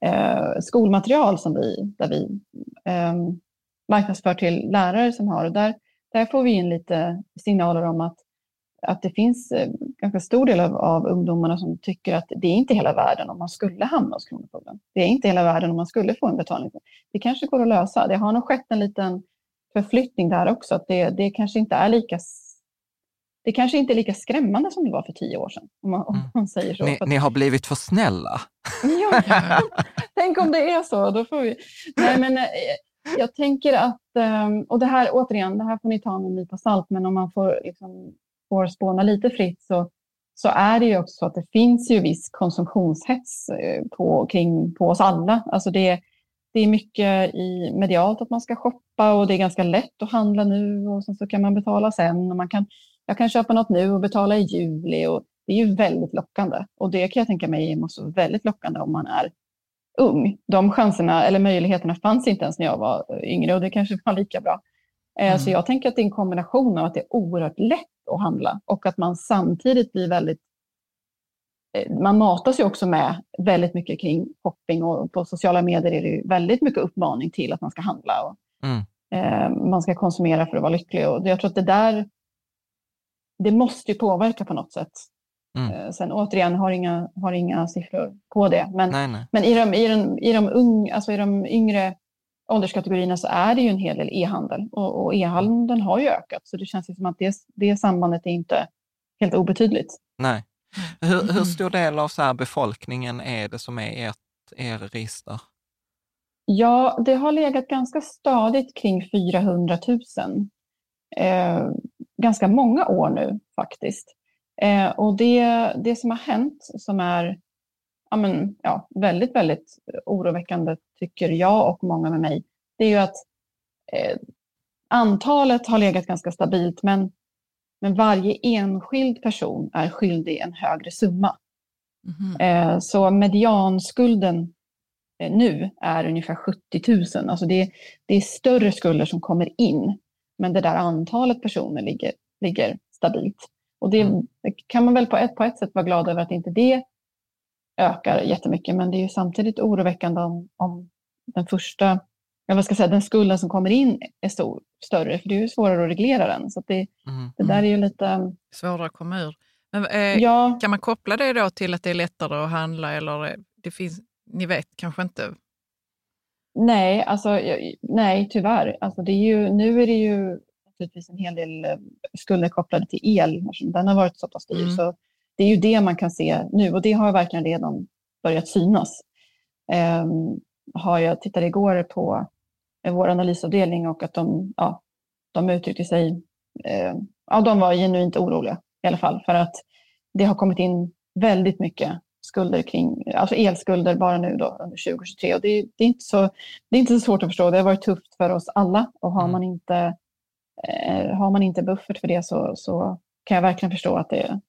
eh, skolmaterial som vi, där vi eh, marknadsför till lärare som har. Och där, där får vi in lite signaler om att, att det finns eh, ganska stor del av, av ungdomarna som tycker att det är inte hela världen om man skulle hamna hos Kronofogden. Det är inte hela världen om man skulle få en betalning. Det kanske går att lösa. Det har nog skett en liten förflyttning där också. Att det, det kanske inte är lika det kanske inte är lika skrämmande som det var för tio år sedan. Om man, om mm. man säger så. Ni, ni, har blivit för snälla. ja, tänk om det är så. Då får vi... Nej, men, eh, jag tänker att, ehm, och det här återigen, det här får ni ta med en nypa salt, men om man får, liksom, får spåna lite fritt så, så är det ju också så att det finns ju viss konsumtionshets eh, på, kring, på oss alla. Alltså det, det är mycket i medialt att man ska shoppa och det är ganska lätt att handla nu och sen så kan man betala sen. Och man kan jag kan köpa något nu och betala i juli och det är ju väldigt lockande. Och det kan jag tänka mig måste vara väldigt lockande om man är ung. De chanserna eller möjligheterna fanns inte ens när jag var yngre och det kanske var lika bra. Eh, mm. Så jag tänker att det är en kombination av att det är oerhört lätt att handla och att man samtidigt blir väldigt eh, man matas ju också med väldigt mycket kring shopping och på sociala medier är det väldigt mycket uppmaning till att man ska handla och mm. Eh, man ska konsumera för att vara lycklig. Och jag tror att det där det måste ju påverka på något sätt. Mm. Eh, sen återigen, har inga, har inga siffror på det. Men, nej, nej. men i, de, i, de, i, de ung, alltså i de yngre ålderskategorierna så är det ju en hel del e-handel. Och, och e-handeln har ju ökat, så det känns som att det, det sambandet är inte helt obetydligt. Nej. Hur, hur stor del av så befolkningen är det som är ert, er register? Ja, det har legat ganska stadigt kring 400 000. Eh, ganska många år nu faktiskt. Eh, och det, det som har hänt som är ja, men, ja, väldigt, väldigt oroväckande tycker jag och många med mig, det är ju att eh, antalet har legat ganska stabilt men, men varje enskild person är skyldig en högre summa. Mm. Eh, så medianskulden eh, nu är ungefär 70 000. Alltså det, det är större skulder som kommer in, men det där antalet personer ligger, ligger stabilt. Och det, mm. kan man väl på ett, på ett sätt vara glad över att inte det ökar jättemycket, men det är ju samtidigt oroväckande om, om den första, vad ska jag säga, den skulden som kommer in är stor, större, för det är ju svårare att reglera den. Så det, mm. det där är ju lite... Svårare att komma ur. Men, eh, ja. Kan man koppla det då till att det är lättare att handla eller det finns, ni vet kanske inte? Nej, alltså, nej tyvärr. Alltså, det är ju, nu är det ju naturligtvis en hel del eh, skulder kopplade till el. Den har varit så pass dyr. Mm. Så det är ju det man kan se nu och det har verkligen redan börjat synas. Um, har jag tittade igår på vår analysavdelning och att de, ja, de uttryckte sig, uh, ja, de var genuint oroliga i alla fall för att det har kommit in väldigt mycket skulder kring, alltså elskulder bara nu då under 2023. Och det, det, är inte så, det är inte så svårt att förstå. Det har varit tufft för oss alla och har mm. man inte, eh, har man inte buffert för det så, så kan jag verkligen förstå att det,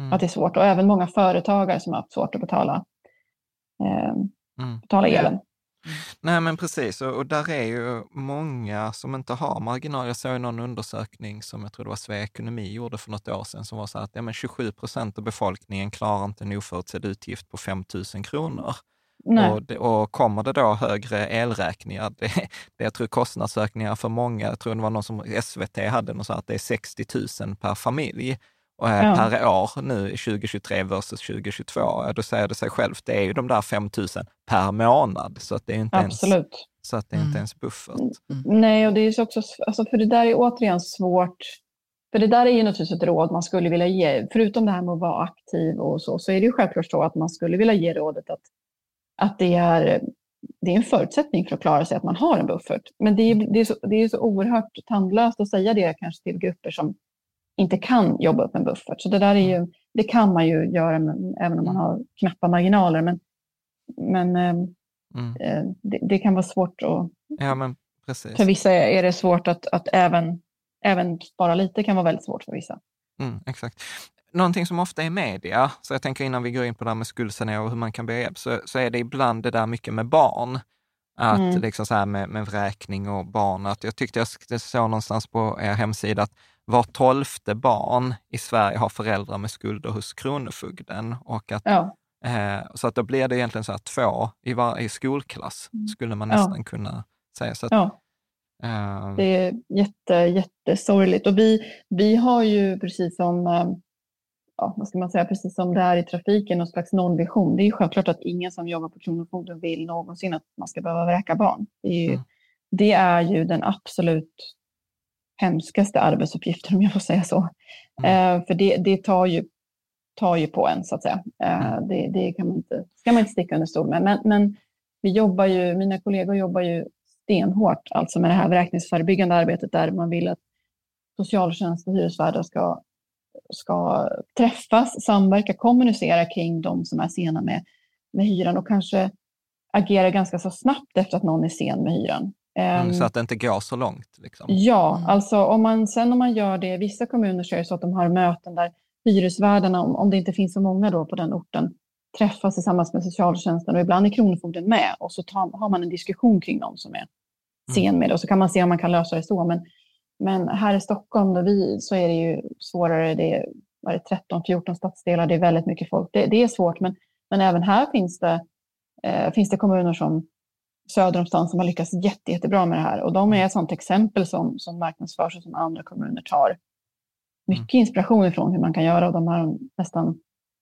mm. att det är svårt. Och även många företagare som har haft svårt att betala, eh, mm. betala elen. Nej men precis, och, och, där är ju många som inte har marginal. Jag såg någon undersökning som jag tror det var Svea Ekonomi gjorde för något år sedan som var så att ja, men 27 procent av befolkningen klarar inte en oförutsedd utgift på 5 000 kronor. Och, och, kommer det då högre elräkningar, det, det jag tror kostnadsökningar för många, jag tror det var någon som SVT hade, något så att det är 60 000 per familj eh, ja. per år nu 2023 versus 2022, då säger det sig självt, det är ju de där 5 000 per månad. Så att det är inte Absolut. Ens, så att det är inte mm. ens buffert. Mm. Nej, och det är också, alltså för det där är återigen svårt. För det där är ju naturligtvis ett råd man skulle vilja ge. Förutom det här med att vara aktiv och så, så är det ju självklart så att man skulle vilja ge rådet att, att det, är, det är en förutsättning för att klara sig att man har en buffert. Men det är, det är, så, det är så oerhört tandlöst att säga det kanske till grupper som inte kan jobba upp en buffert. Så det där är ju, det kan man ju göra även om man har knappa marginaler. Men, men eh, mm. Eh, det, det, kan vara svårt att... Ja, men precis. För vissa är det svårt att, att även, även spara lite kan vara väldigt svårt för vissa. Mm, exakt. Någonting som ofta är media, så jag tänker innan vi går in på det här med skuldsanering och hur man kan be hjälp, så, så är det ibland det där mycket med barn. Att mm. liksom så här med, med vräkning och barn. Att jag tyckte jag såg någonstans på er hemsida att var tolfte barn i Sverige har föräldrar med skulder hos Kronofogden. Och att, ja. eh, så att då blir det egentligen så här två i varje skolklass, mm. skulle man nästan ja. kunna säga. Så att, ja. eh, det är jätte, jättesorgligt. Och vi, vi har ju precis som eh, ja, vad ska man säga, precis som det är i trafiken, någon slags nollvision. Det är ju självklart att ingen som jobbar på Kronofogden vill någonsin att man ska behöva vräka barn. Det är ju, mm. det är ju den absolut hemskaste arbetsuppgifter om jag får säga så. Mm. Eh, för det, det tar, ju, tar ju på en så att säga. Eh, mm. det, det kan man inte, ska man inte sticka under stol med. Men, men vi jobbar ju, mina kollegor jobbar ju stenhårt alltså med det här vräkningsförebyggande arbetet där man vill att socialtjänst och hyresvärdar ska, ska träffas, samverka, kommunicera kring de som är sena med, med hyran och kanske agera ganska så snabbt efter att någon är sen med hyran. Mm, så att det inte går så långt? Liksom. Ja, mm. alltså om man, sen om man gör det, vissa kommuner så är det så att de har möten där hyresvärdarna, om, om det inte finns så många då på den orten, träffas tillsammans med socialtjänsten och ibland är Kronofogden med och så tar, har man en diskussion kring någon som är sen mm. med det och så kan man se om man kan lösa det så. Men, men här i Stockholm där vi, så är det ju svårare. Det är, är 13-14 stadsdelar, det är väldigt mycket folk. Det, det, är svårt, men, men även här finns det, eh, finns det kommuner som söder om stan som har lyckats jätte, jättebra med det här. Och de är ett sådant exempel som, som marknadsförs och som andra kommuner tar mycket mm. inspiration ifrån hur man kan göra. Och de har nästan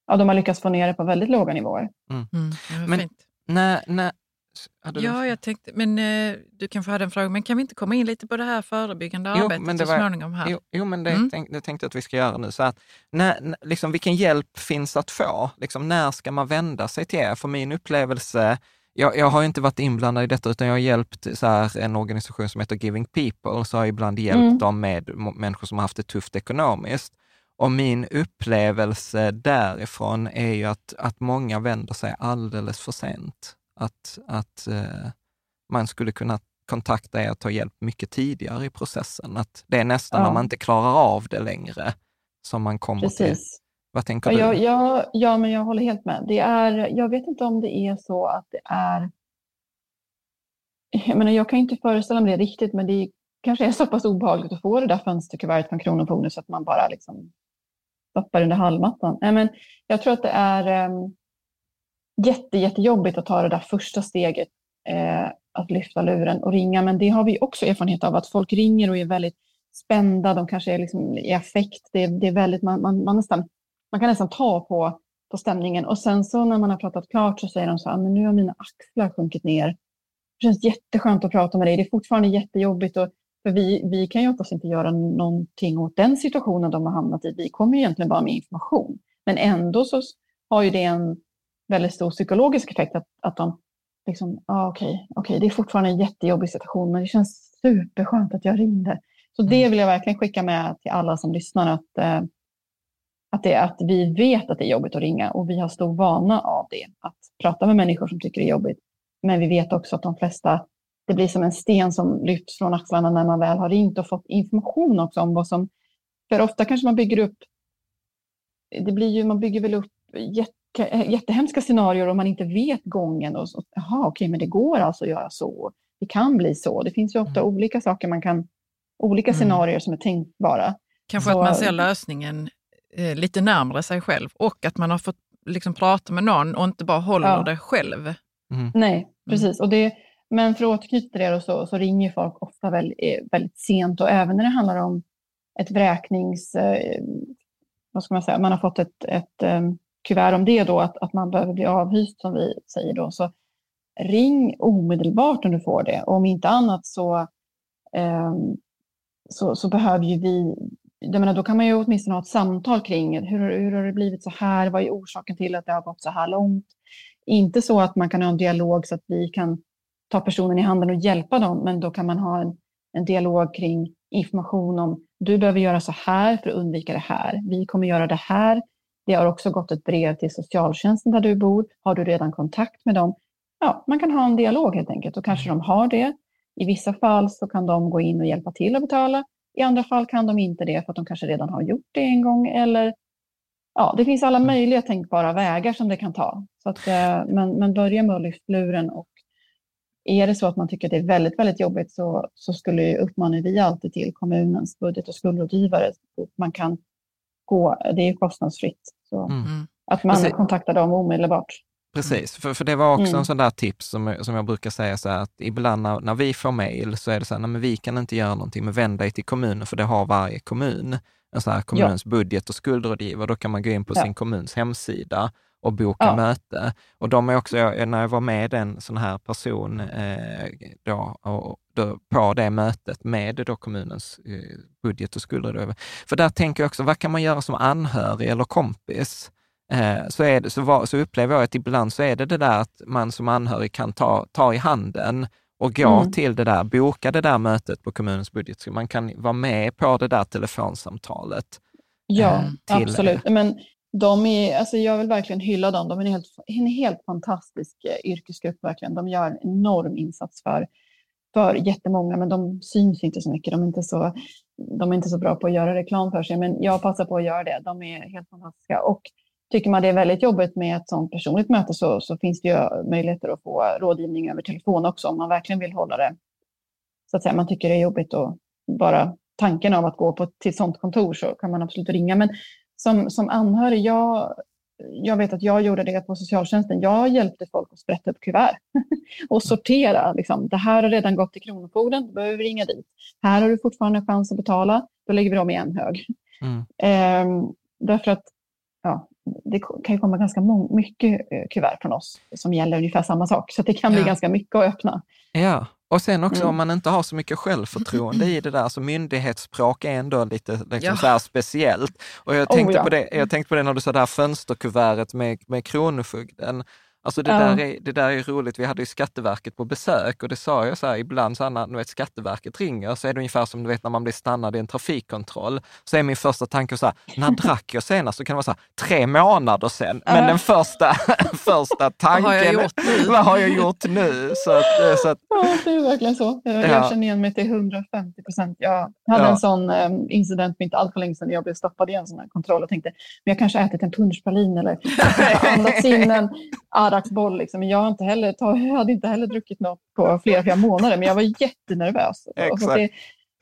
ja, de har lyckats få ner det på väldigt låga nivåer. Mm. Mm, men när, när, ja, jag tänkte, men eh, du kanske hade en fråga, men kan vi inte komma in lite på det här förebyggande jo, arbetet men det så var, småningom? Här? Jo, jo men det, mm. tänk, det tänkte jag att vi ska göra nu. Så att, när, liksom, vilken hjälp finns att få? Liksom, när ska man vända sig till er? För min upplevelse jag, jag har inte varit inblandad i detta, utan jag har hjälpt så här, en organisation som heter Giving People, så har jag ibland hjälpt mm. dem med människor som har haft det tufft ekonomiskt. Och min upplevelse därifrån är ju att, att många vänder sig alldeles för sent. Att, att eh, man skulle kunna kontakta er och ta hjälp mycket tidigare i processen. Att det är nästan ja. när man inte klarar av det längre som man kommer Precis. till vad tänker du? Ja, ja, men jag håller helt med. Det är, jag vet inte om det är så att det är jag, menar, jag kan inte föreställa mig det riktigt, men det kanske är så pass obehagligt att få det där fönsterkuvertet från Kronofogden så att man bara liksom stoppar under halmmattan. Nej, men jag tror att det är um, jätte, jättejobbigt att ta det där första steget, eh, att lyfta luren och ringa. Men det har vi också erfarenhet av, att folk ringer och är väldigt spända, de kanske är liksom i affekt. Det, det är väldigt, man, man, man, nästan, man kan nästan ta på, på stämningen. Och sen så när man har pratat klart så säger de så här, ah, men nu har mina axlar sjunkit ner. Det känns jätteskönt att prata med dig. Det är fortfarande jättejobbigt. Och, för vi, vi kan ju oftast inte göra någonting åt den situationen de har hamnat i. Vi kommer ju egentligen bara med information. Men ändå så har ju det en väldigt stor psykologisk effekt att, att de liksom, ah, okej, okay, okay, det är fortfarande en jättejobbig situation, men det känns superskönt att jag ringde. Så det mm. vill jag verkligen skicka med till alla som lyssnar, att, eh, att, det, att vi vet att det är jobbigt att ringa och vi har stor vana av det, att prata med människor som tycker det är jobbigt. Men vi vet också att de flesta, det blir som en sten som lyfts från axlarna när man väl har ringt och fått information också om vad som, för ofta kanske man bygger upp, det blir ju, man bygger väl upp jätte jättehemska scenarier om man inte vet gången. Och så, Jaha, okej, men det går alltså att göra så. Det kan bli så. Det finns ju ofta mm. olika saker man kan, olika mm. scenarier som är tänkbara. Kanske så, att man ser lösningen eh, lite närmare sig själv och att man har fått liksom prata med någon och inte bara håller ja. det själv. Mm. Nej, mm. precis. Och det, men för att återknyta till det så, så ringer folk ofta väldigt, eh, väldigt sent och även när det handlar om ett vräknings... Eh, vad ska man säga? Man har fått ett, ett um, kuvert om det då, att, att man behöver bli avhyst som vi säger då, så ring omedelbart om du får det. Och om inte annat så, eh, så, så, behöver ju vi, jag menar, då kan man ju åtminstone ha ett samtal kring hur, hur har det blivit så här, vad är orsaken till att det har gått så här långt? Inte så att man kan ha en dialog så att vi kan ta personen i handen och hjälpa dem, men då kan man ha en, en dialog kring information om du behöver göra så här för att undvika det här. Vi kommer göra det här det har också gått ett brev till socialtjänsten där du bor. Har du redan kontakt med dem? Ja, man kan ha en dialog helt enkelt och kanske de har det. I vissa fall så kan de gå in och hjälpa till att betala. I andra fall kan de inte det för att de kanske redan har gjort det en gång. Eller, ja, det finns alla mm. möjliga tänkbara vägar som det kan ta. Så att, eh, men, men börja med att lyfta luren och är det så att man tycker att det är väldigt, väldigt jobbigt så, så skulle uppmanar vi alltid till kommunens budget och skuldrådgivare. Man kan gå, det är kostnadsfritt. Så mm. Att man Precis. kontaktar dem omedelbart. Precis, för, för det var också mm. en sån där tips som, som jag brukar säga så här, att ibland när, när vi får mejl så är det så här, nej, men vi kan inte göra någonting, men vänd dig till kommunen, för det har varje kommun. En sån här kommunens ja. budget och skuldrådgivare, då kan man gå in på ja. sin kommuns hemsida och boka ja. möte. Och de är också, när jag var med en sån här person eh, då, och, då, på det mötet med då kommunens eh, budget och skulder. För där tänker jag också, vad kan man göra som anhörig eller kompis? Eh, så, är det, så, var, så upplever jag att ibland så är det det där att man som anhörig kan ta, ta i handen och gå mm. till det där, boka det där mötet på kommunens budget. Så man kan vara med på det där telefonsamtalet. Ja, eh, absolut. Men de är, alltså jag vill verkligen hylla dem. De är en helt, en helt fantastisk eh, yrkesgrupp. Verkligen. De gör en enorm insats för, för jättemånga, men de syns inte så mycket. De är inte så, de är inte så bra på att göra reklam för sig, men jag passar på att göra det. De är helt fantastiska. Och tycker man det är väldigt jobbigt med ett sådant personligt möte så, så finns det ju möjligheter att få rådgivning över telefon också om man verkligen vill hålla det. Så att säga, man tycker det är jobbigt att bara tanken av att gå på, till ett sådant kontor så kan man absolut ringa. Men som, som anhörig, jag, jag vet att jag gjorde det på socialtjänsten. Jag hjälpte folk att sprätta upp kuvert och sortera. Liksom. Det här har redan gått till Kronofogden, då behöver vi ringa dit. Här har du fortfarande chans att betala, då lägger vi dem i en hög. Mm. Ehm, därför att ja, det kan ju komma ganska mycket eh, kuvert från oss som gäller ungefär samma sak, så det kan bli ja. ganska mycket att öppna. Ja, och sen också mm. om man inte har så mycket självförtroende i det där, så myndighetsspråk är ändå lite liksom ja. så här speciellt. Och jag tänkte, oh, ja. på det, jag tänkte på det när du sa det här fönsterkuvertet med, med Kronofogden. Alltså det, ja. där är, det där är roligt. Vi hade ju Skatteverket på besök och det sa jag så här, ibland så här, när vet, Skatteverket ringer så är det ungefär som du vet när man blir stannad i en trafikkontroll. Så är min första tanke så här, när drack jag senast? Så kan det vara så här, tre månader sedan. Men den första, första tanken, vad har jag gjort nu? Vad har jag gjort nu? Så att, eh, så att, ja, det är verkligen så. Jag, ja. känner igen mig till 150 procent. Jag hade ja. en sån um, incident för inte allt för länge sedan. Jag blev stoppad i en sån här kontroll och tänkte, men jag kanske ätit en punschpralin eller andats in en kallstartsboll. Liksom. Jag, har inte heller, jag hade inte heller druckit något på flera, flera månader, men jag var jättenervös. Det,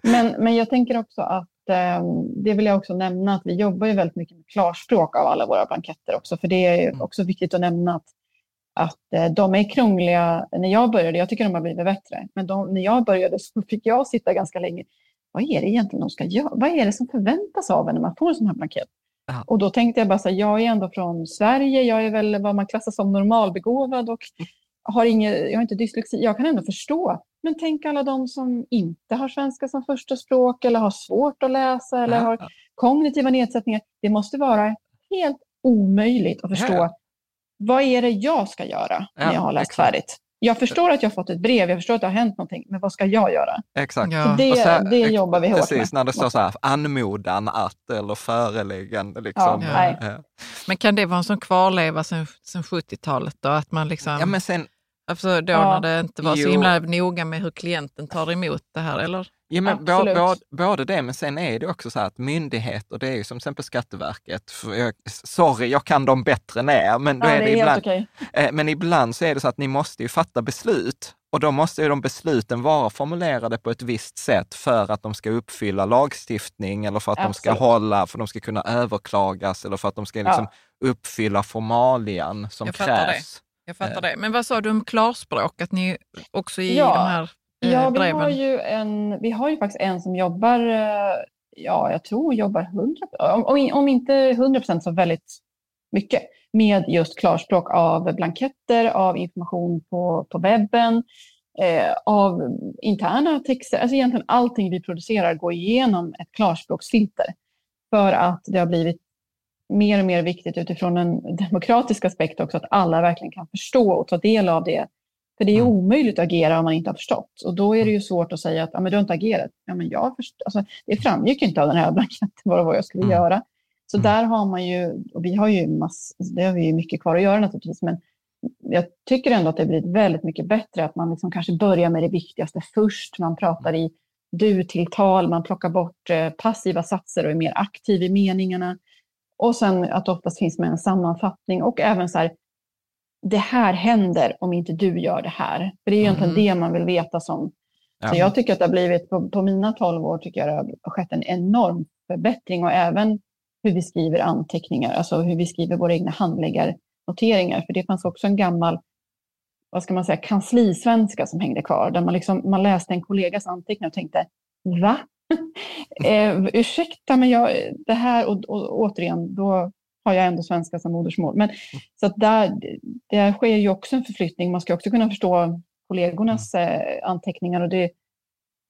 men, men jag tänker också att eh, det vill jag också nämna att vi jobbar ju väldigt mycket med klarspråk av alla våra blanketter också, för det är mm. också viktigt att nämna att, att eh, de är krångliga när jag började. Jag tycker de har blivit bättre, men de, när jag började så fick jag sitta ganska länge. Vad är det egentligen de ska göra? Vad är det som förväntas av en när man får en sån här blankett? Aha. Och då tänkte jag bara så här, jag är ändå från Sverige, jag är väl vad man klassar som normalbegåvad och har inget, jag har inte dyslexi, jag kan ändå förstå. Men tänk alla de som inte har svenska som första språk eller har svårt att läsa eller ja. har kognitiva nedsättningar. Det måste vara helt omöjligt att förstå ja. vad är det jag ska göra när jag har läst färdigt. Jag förstår att jag har fått ett brev, jag förstår att det har hänt någonting, men vad ska jag göra? Exakt. Ja. Det, sen, det jobbar vi hårt precis, med. Precis, när det står så här, anmodan att eller föreläggande. Liksom. Ja, ja. Men kan det vara en sån kvarleva sedan 70-talet då? Att man liksom... Ja, men sen, Alltså då ja. när det inte var så himla noga med hur klienten tar emot det här, eller? Ja, men både, både, både det, men sen är det också så här att myndigheter, det är ju som till exempel Skatteverket, jag, sorry, jag kan dem bättre än er, men, då ja, är det, det är ibland, okay. eh, men ibland så är det så att ni måste ju fatta beslut och då måste ju de besluten vara formulerade på ett visst sätt för att de ska uppfylla lagstiftning eller för att Absolut. de ska hålla, för att de ska kunna överklagas eller för att de ska liksom ja. uppfylla formalian som krävs. Jag fattar det. Men vad sa du om klarspråk, att ni också i ja. de här eh, ja, vi? Har ju en, vi har ju faktiskt en som jobbar, eh, ja, jag tror jobbar 100 om, om inte 100 procent så väldigt mycket med just klarspråk av blanketter, av information på, på webben, eh, av interna texter. Alltså egentligen allting vi producerar går igenom ett klarspråksfilter för att det har blivit mer och mer viktigt utifrån en demokratisk aspekt också, att alla verkligen kan förstå och ta del av det. För det är mm. omöjligt att agera om man inte har förstått. Och då är det ju svårt att säga att ja, men du har inte agerat. Ja, men jag alltså, det framgick inte av den här blanketten vad var jag skulle mm. göra. Så mm. där har man ju, och vi har ju mass, det har vi ju mycket kvar att göra naturligtvis, men jag tycker ändå att det blivit väldigt mycket bättre att man liksom kanske börjar med det viktigaste först. Man pratar i du-tilltal, man plockar bort eh, passiva satser och är mer aktiv i meningarna. Och sen att det oftast finns med en sammanfattning och även så här, det här händer om inte du gör det här. För det är egentligen mm. det man vill veta som... Ja. Så jag tycker att det har blivit, på, på mina 12 år tycker jag det har skett en enorm förbättring och även hur vi skriver anteckningar, alltså hur vi skriver våra egna handläggarnoteringar. För det fanns också en gammal, vad ska man säga, kanslisvenska som hängde kvar, där man, liksom, man läste en kollegas anteckningar och tänkte, va? eh, ursäkta, men jag, det här, och, och, återigen, då har jag ändå svenska som modersmål. Men, så att där, det sker ju också en förflyttning. Man ska också kunna förstå kollegornas mm. eh, anteckningar och det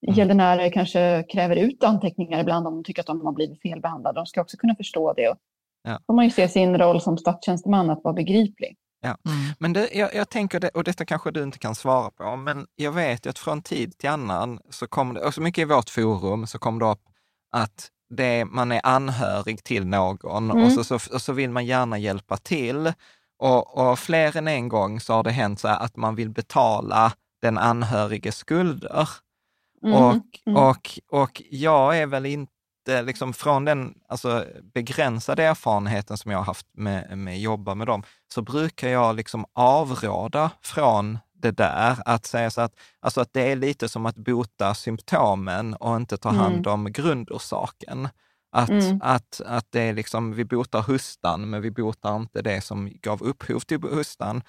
mm. gäldenärer kanske kräver ut anteckningar ibland om de tycker att de har blivit felbehandlade. De ska också kunna förstå det. Och ja. får man ju se sin roll som statstjänsteman att vara begriplig. Ja. Mm. Men det, jag, jag, tänker, det, och detta kanske du inte kan svara på, men jag vet ju att från tid till annan så kommer det, och så mycket i vårt forum, så kommer det upp att det, man är anhörig till någon mm. och, så, så, och så vill man gärna hjälpa till. Och, och fler än en gång så har det hänt så att man vill betala den anhöriges skulder. Mm. Och, och, och jag är väl inte liksom från den alltså, begränsade erfarenheten som jag har haft med, med att jobba med dem, så brukar jag liksom avråda från det där, att säga så att, alltså att det är lite som att bota symptomen och inte ta hand mm. om mm. grundorsaken. Att, mm. att, att det är liksom, vi botar hustan, men vi botar inte det som gav upphov till hustan.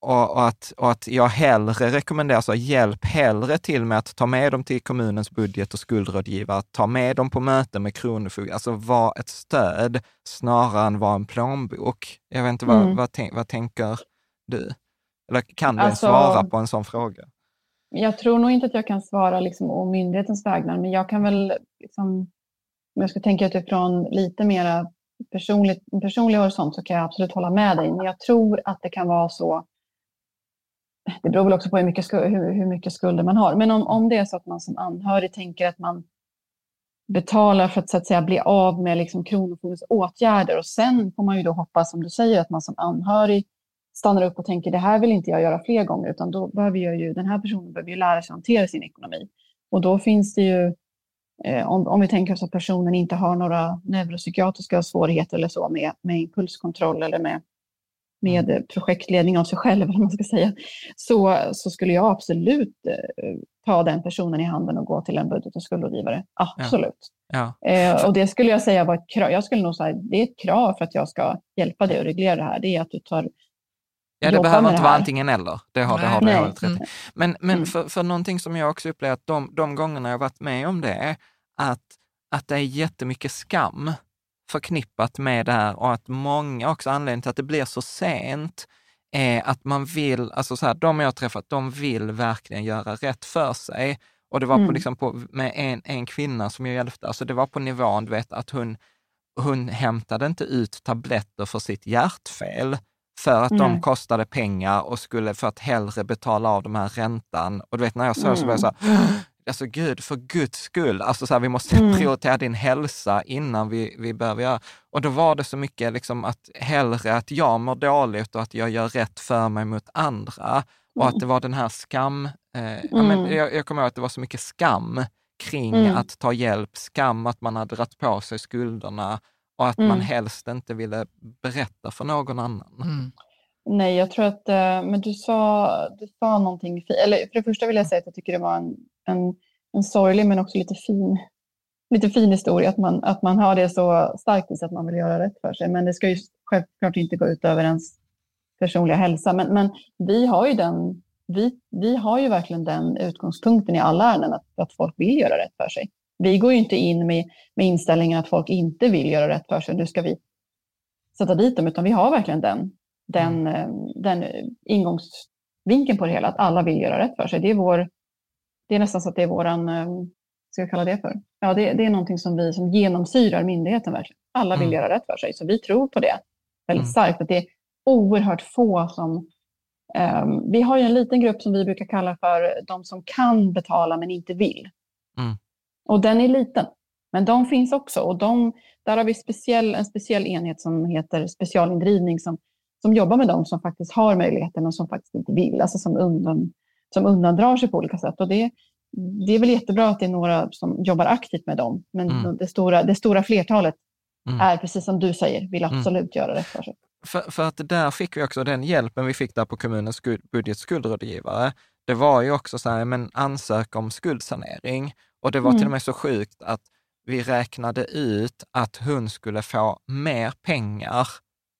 Och, och, att, och att jag hellre rekommenderar, så hjälp hellre till med att ta med dem till kommunens budget och skuldrådgivare, ta med dem på möte med Kronofogden, alltså var ett stöd snarare än vara en plånbok. Jag vet inte, vad, mm. vad, vad, vad tänker du? Eller kan du alltså, svara på en sån fråga? Jag tror nog inte att jag kan svara liksom, å myndighetens vägnar, men jag kan väl, liksom, om jag ska tänka utifrån lite mera personligt, personlig horisont så kan jag absolut hålla med dig. Men jag tror att det kan vara så det beror väl också på hur mycket, hur, hur mycket skulder man har. Men om, om det är så att man som anhörig tänker att man betalar för att, så att säga, bli av med liksom Kronofogdens åtgärder och sen får man ju då hoppas, som du säger, att man som anhörig stannar upp och tänker det här vill inte jag göra fler gånger, utan då behöver jag ju, den här personen behöver ju lära sig hantera sin ekonomi. Och då finns det ju, eh, om, om vi tänker oss att personen inte har några neuropsykiatriska svårigheter eller så med, med impulskontroll eller med med mm. projektledning av sig själv, eller man ska säga, så, så skulle jag absolut eh, ta den personen i handen och gå till en budget och skuldrådgivare. Absolut. Ja. Ja. Eh, och det skulle jag säga var ett krav. Jag skulle nog säga det är ett krav för att jag ska hjälpa dig att reglera det här. Det är att du tar Ja, det behöver inte vara antingen eller. Det har, det har du helt rätt mm. Men, men mm. för, för någonting som jag också upplever att de, de gångerna jag varit med om det, att, att det är jättemycket skam förknippat med det här och att många, också anledningen till att det blir så sent, är att man vill, alltså så här, de jag har träffat, de vill verkligen göra rätt för sig. Och det var på, mm. liksom på, med en, en kvinna som jag hjälpte, alltså det var på nivån, du vet, att hon, hon hämtade inte ut tabletter för sitt hjärtfel, för att mm. de kostade pengar och skulle för att hellre betala av de här räntan. Och du vet när jag sa det så var jag så här, alltså gud, för guds skull, alltså så här, vi måste mm. prioritera din hälsa innan vi, vi behöver göra. Och då var det så mycket liksom att hellre att jag mår dåligt och att jag gör rätt för mig mot andra. Och att mm. det var den här skam, eh, mm. ja, men mm. jag, jag kommer ihåg att det var så mycket skam kring mm. att ta hjälp, skam att man hade dragit på sig skulderna och att man mm. helst inte ville berätta för någon annan. Nej, jag tror att, eh, men du sa, du sa någonting fint. Eller för det första vill jag säga att jag tycker det var en, en, en sorglig men också lite fin, lite fin historia. Att man, att man har det så starkt i sig att man vill göra rätt för sig. Men det ska ju självklart inte gå ut över ens personliga hälsa. Men, men vi har ju den, vi, vi har ju verkligen den utgångspunkten i alla ärenden att, att folk vill göra rätt för sig. Vi går ju inte in med, med inställningen att folk inte vill göra rätt för sig. Nu ska vi sätta dit dem, utan vi har verkligen den den, mm. eh, den ingångsvinkeln på det hela, att alla vill göra rätt för sig. Det är, vår, det är nästan så att det är våran, eh, ska jag kalla det för? Ja, det, det är någonting som vi som genomsyrar myndigheten verkligen. Alla vill mm. göra rätt för sig, så vi tror på det väldigt mm. starkt. Att det är oerhört få som um, vi har ju en liten grupp som vi brukar kalla för de som kan betala men inte vill. Mm. Och den är liten. Men de finns också. Och de, där har vi speciell, en speciell enhet som heter specialindrivning som som jobbar med dem som faktiskt har möjligheten och som faktiskt inte vill, alltså som, undan, som undandrar sig på olika sätt. Och det, det är väl jättebra att det är några som jobbar aktivt med dem, men mm. det, stora, det stora flertalet mm. är, precis som du säger, vill mm. absolut mm. göra rätt för sig. För, för, att där fick vi också den hjälpen vi fick där på kommunens budgetskuldrådgivare. Det var ju också så här, men ansöka om skuldsanering. Och det var till mm. och med så sjukt att vi räknade ut att hon skulle få mer pengar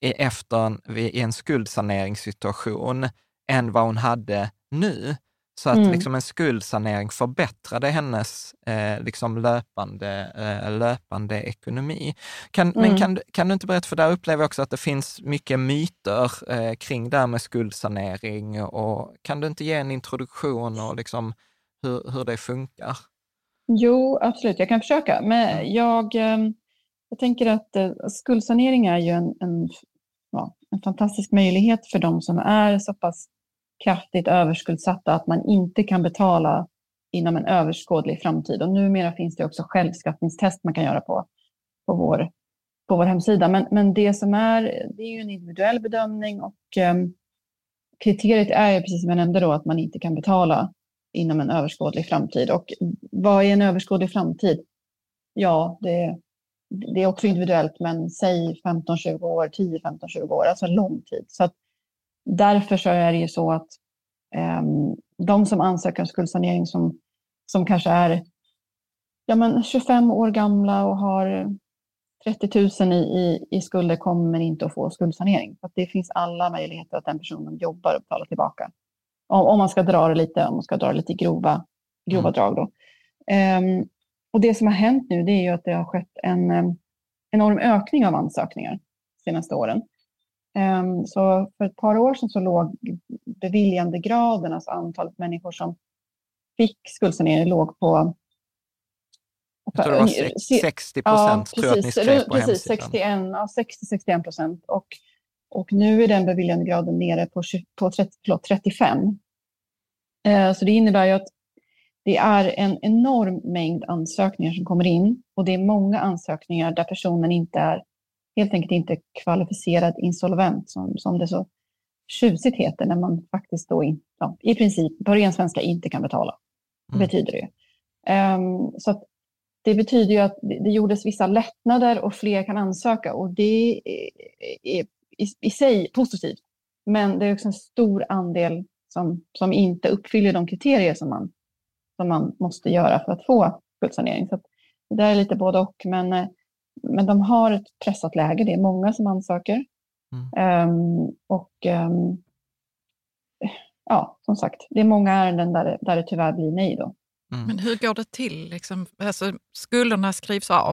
efter en, i en skuldsaneringssituation än vad hon hade nu. Så att mm. liksom en skuldsanering förbättrade hennes eh, liksom löpande, eh, löpande ekonomi. Kan, mm. Men kan, kan du inte berätta, för där upplever jag också att det finns mycket myter eh, kring det här med skuldsanering. Och, kan du inte ge en introduktion och liksom hur, hur det funkar? Jo, absolut, jag kan försöka. Men jag, ehm, jag tänker att eh, skuldsanering är ju en, en, ja, en fantastisk möjlighet för de som är så pass kraftigt överskuldsatta att man inte kan betala inom en överskådlig framtid. Och numera finns det också självskattningstest man kan göra på, på, vår, på vår hemsida. Men, men det som är, det är ju en individuell bedömning och um, kriteriet är precis som jag nämnde då att man inte kan betala inom en överskådlig framtid. Och vad är en överskådlig framtid? Ja, det, det är också individuellt, men säg 15-20 år, 10-15-20 år, alltså en lång tid. Så att därför så är det ju så att um, de som ansöker om skuldsanering som, som kanske är ja, men 25 år gamla och har 30 000 i, i, i skulder kommer inte att få skuldsanering. För det finns alla möjligheter att den personen jobbar och betalar tillbaka. Om, om man ska dra det lite, om man ska dra lite grova, grova mm. drag. Då. Um, och det som har hänt nu det är ju att det har skett en um, enorm ökning av ansökningar de senaste åren. Um, så för ett par år sedan så låg beviljandegraden, alltså antalet människor som fick skuldsanering, låg på jag tror det var 60 procent, ja, tror jag att ni skrev på precis, 61, ja, 60-61 procent. Och, och nu är den beviljandegraden nere på, 20, på 30, förlåt, 35. Eh, så det innebär ju att det är en enorm mängd ansökningar som kommer in och det är många ansökningar där personen inte är helt enkelt inte kvalificerad insolvent som, som det så tjusigt heter när man faktiskt då in, ja, i princip på ren svenska inte kan betala. Det mm. betyder det. Um, så det betyder ju att det, gjordes vissa lättnader och fler kan ansöka och det är i, i sig positivt Men det är också en stor andel som, som inte uppfyller de kriterier som man, som man måste göra för att få skuldsanering. Så det där är lite både och. Men, eh, men de har ett pressat läge. Det är många som ansöker. Mm. Um, och um, ja, som sagt, det är många ärenden där det, där det tyvärr blir nej. Då. Mm. Men hur går det till? Liksom, alltså, skulderna skrivs av.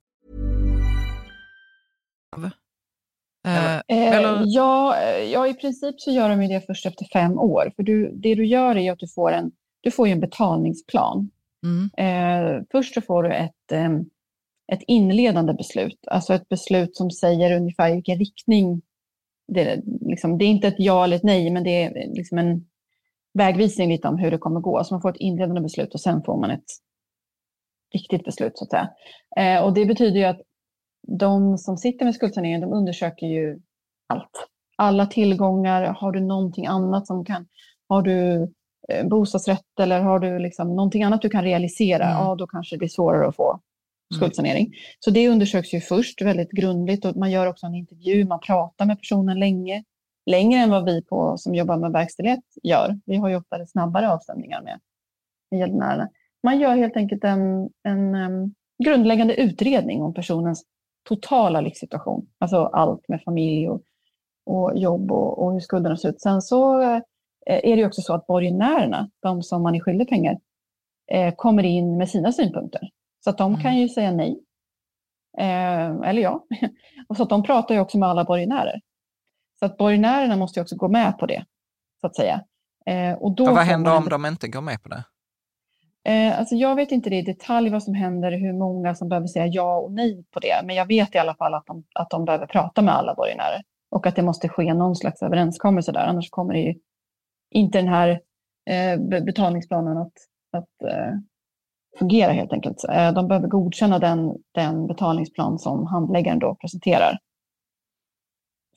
Eh, eller? Ja, ja, i princip så gör de det först efter fem år. För du, det du gör är att du får en, du får en betalningsplan. Mm. Eh, först så får du ett, eh, ett inledande beslut, alltså ett beslut som säger ungefär i vilken riktning. Det, liksom, det är inte ett ja eller ett nej, men det är liksom en vägvisning lite om hur det kommer gå. Så man får ett inledande beslut och sen får man ett riktigt beslut så att säga. Eh, och det betyder ju att de som sitter med skuldsanering, de undersöker ju allt. Alla tillgångar, har du någonting annat som kan, har du eh, bostadsrätt eller har du liksom någonting annat du kan realisera, mm. ja då kanske det blir svårare att få mm. skuldsanering. Mm. Så det undersöks ju först väldigt grundligt och man gör också en intervju, man pratar med personen länge, längre än vad vi på, som jobbar med verkställighet gör. Vi har ju oftare snabbare avstämningar med, med gäldenärerna. Man gör helt enkelt en, en um, grundläggande utredning om personens totala livssituation. Alltså allt med familj och, och jobb och, och hur skulderna ser ut. Sen så eh, är det också så att borgenärerna, de som man är skyldig pengar, eh, kommer in med sina synpunkter. Så att de mm. kan ju säga nej. Eh, eller ja. och så att de pratar ju också med alla borgenärer. Så att borgenärerna måste ju också gå med på det, så att säga. och då vad händer om de inte går med på det? Eh, alltså jag vet inte det i detalj vad som händer, hur många som behöver säga ja och nej på det. Men jag vet i alla fall att de, att de behöver prata med alla borgenärer. Och att det måste ske någon slags överenskommelse där, annars kommer det inte den här eh, betalningsplanen att, att eh, fungera helt enkelt. Eh, de behöver godkänna den, den betalningsplan som handläggaren då presenterar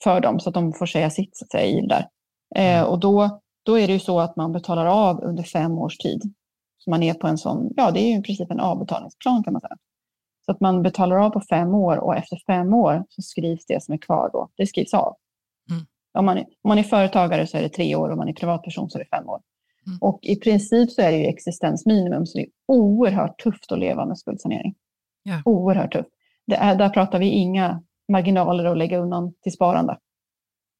för dem, så att de får säga sitt så att säga, i det där. Eh, mm. och då, då är det ju så att man betalar av under fem års tid. Så man är på en sån, ja det är ju i princip en avbetalningsplan kan man säga. Så att man betalar av på fem år och efter fem år så skrivs det som är kvar då, det skrivs av. Mm. Om, man är, om man är företagare så är det tre år och om man är privatperson så är det fem år. Mm. Och i princip så är det ju existensminimum, så det är oerhört tufft att leva med skuldsanering. Yeah. Oerhört tufft. Det är, där pratar vi inga marginaler att lägga undan till sparande.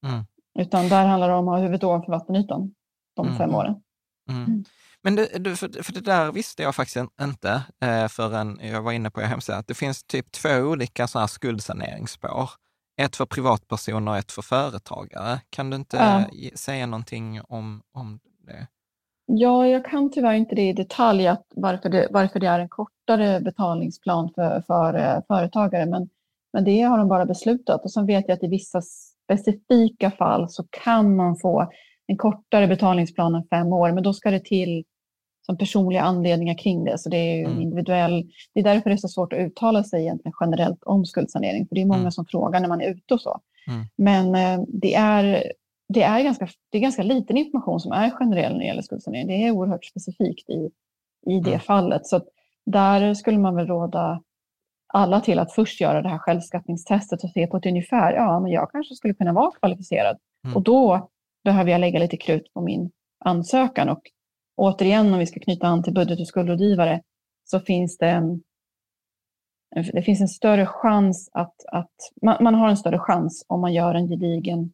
Mm. Utan där handlar det om att ha huvudet ovanför vattenytan de mm. fem åren. Mm. Men det, för, för det där visste jag faktiskt inte eh, förrän jag var inne på er hemsida, att det finns typ två olika sådana här skuldsaneringsspår. Ett för privatpersoner och ett för företagare. Kan du inte ja. säga någonting om, om det? Ja, jag kan tyvärr inte det i detalj, att varför, det, varför det är en kortare betalningsplan för, för uh, företagare, men, men det har de bara beslutat. Och sen vet jag att i vissa specifika fall så kan man få en kortare betalningsplan än fem år, men då ska det till som personliga anledningar kring det. Så det är mm. individuell. Det är därför det är så svårt att uttala sig egentligen generellt om skuldsanering, för det är många mm. som frågar när man är ute och så. Mm. Men eh, det, är, det, är ganska, det är ganska liten information som är generell när det gäller skuldsanering. Det är oerhört specifikt i, i det mm. fallet. Så där skulle man väl råda alla till att först göra det här självskattningstestet och se på ett ungefär, ja, men jag kanske skulle kunna vara kvalificerad. Mm. Och då behöver jag lägga lite krut på min ansökan och återigen, om vi ska knyta an till budget och skuldrådgivare, så finns det en, det finns en större chans att, att man, man, har en större chans om man gör en gedigen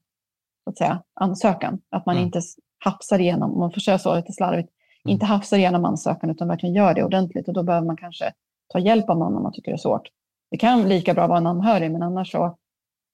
att säga, ansökan. Att man mm. inte hafsar igenom, om man får så lite slarvigt, mm. inte hafsar igenom ansökan utan verkligen gör det ordentligt. Och då behöver man kanske ta hjälp av någon om man tycker det är svårt. Det kan lika bra vara en anhörig, men annars så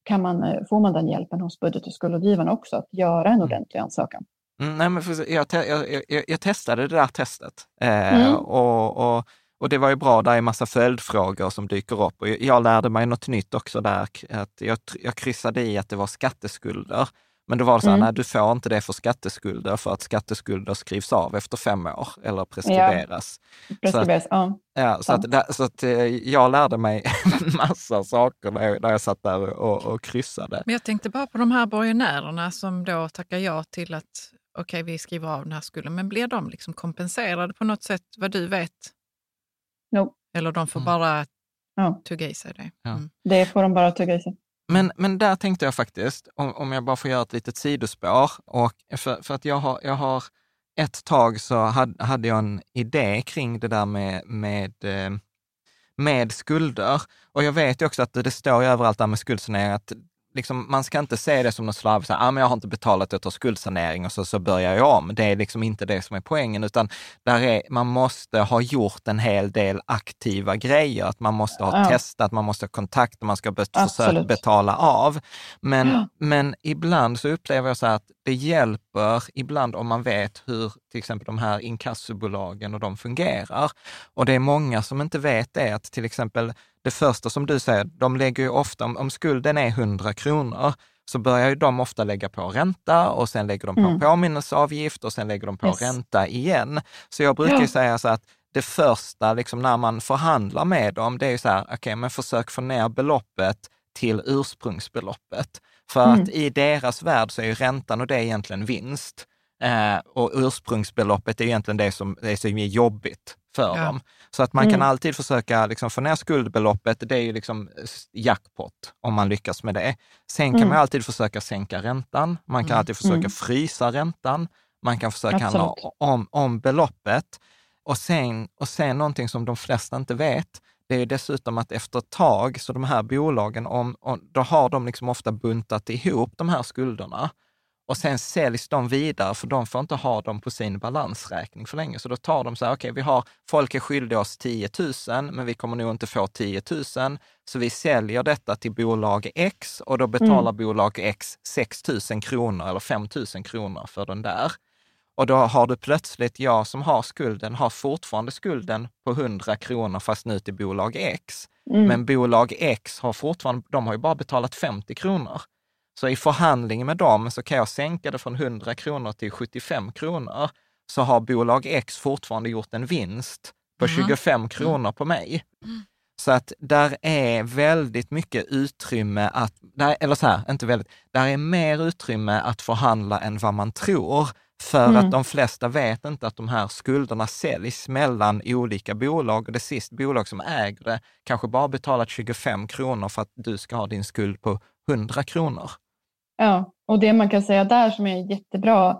kan man, eh, får man den hjälpen hos budget och skuldrådgivaren också, att göra en mm. ordentlig ansökan. Mm, nej, men för, jag, jag, jag, jag, testade det där testet eh, mm. och, och, och det var ju bra, där är massa följdfrågor som dyker upp. Och jag lärde mig något nytt också där, att jag, jag kryssade i att det var skatteskulder. Men då var det så här, mm. nej du får inte det för skatteskulder för att skatteskulder skrivs av efter fem år eller preskriberas. Ja, preskriberas, så att, ja. ja. så, att, så att eh, jag lärde mig massa saker när jag, när jag satt där och, och kryssade. Men jag tänkte bara på de här borgenärerna som då tackar ja till att okej, okay, vi skriver av den här skulden. Men blir de liksom kompenserade på något sätt, vad du vet? No. Eller de får mm. bara ja. tugga i sig det? Mm. Det får de bara tugga i sig. Men, men där tänkte jag faktiskt, om, om jag bara får göra ett litet sidospår, och för, för att jag har, jag har ett tag så hade, hade jag en idé kring det där med, med, eh, med skulder. Och jag vet ju också att det, det står ju överallt där med skuldsanering att liksom, man ska inte se det som något slarv, så här, ah, men jag har inte betalat, jag tar skuldsanering och så, så börjar jag om. Det är liksom inte det som är poängen, utan där är, man måste ha gjort en hel del aktiva grejer. Att man måste ha ja. testat, man måste ha kontakt, man ska försöka betala av. Men, ja. men ibland så upplever jag så att det hjälper ibland om man vet hur till exempel de här inkassobolagen och de fungerar. Och det är många som inte vet det, att till exempel det första som du säger, de lägger ju ofta, om, om skulden är 100 kronor, så börjar ju de ofta lägga på ränta och sen lägger de på mm. påminnelseavgift och sen lägger de på yes. ränta igen. Så jag brukar ja. säga så att det första, liksom när man förhandlar med dem, det är ju så här, okej, okay, men försök få ner beloppet till ursprungsbeloppet. För mm. att i deras värld så är ju räntan och det är egentligen vinst. Eh, och ursprungsbeloppet är egentligen det som, det som är jobbigt för ja. dem. Så att man mm. kan alltid försöka liksom få ner skuldbeloppet. Det är ju liksom jackpot om man lyckas med det. Sen kan mm. man alltid försöka sänka räntan. Man kan mm. alltid försöka mm. frysa räntan. Man kan försöka handla om, om beloppet. Och sen, och sen någonting som de flesta inte vet, det är dessutom att efter ett tag, så de här bolagen, om, om, då har de liksom ofta buntat ihop de här skulderna och sen säljs de vidare, för de får inte ha dem på sin balansräkning för länge. Så då tar de så här, okej, okay, vi har, folk är skyldiga oss 10 000, men vi kommer nog inte få 10 000. Så vi säljer detta till bolag X och då betalar mm. bolag X 6 000 kronor eller 5 000 kronor för den där. Och då har du plötsligt, jag som har skulden, har fortfarande skulden på 100 kronor fast nu till bolag X. Mm. Men bolag X har fortfarande, de har ju bara betalat 50 kronor. Så i förhandling med dem så kan jag sänka det från 100 kronor till 75 kronor. Så har bolag X fortfarande gjort en vinst på mm. 25 kronor på mig. Mm. Så att där är väldigt mycket utrymme att, eller så här, inte väldigt, där är mer utrymme att förhandla än vad man tror. För mm. att de flesta vet inte att de här skulderna säljs mellan olika bolag och det sista bolag som äger det kanske bara betalat 25 kronor för att du ska ha din skuld på 100 kronor. Ja, och det man kan säga där som är jättebra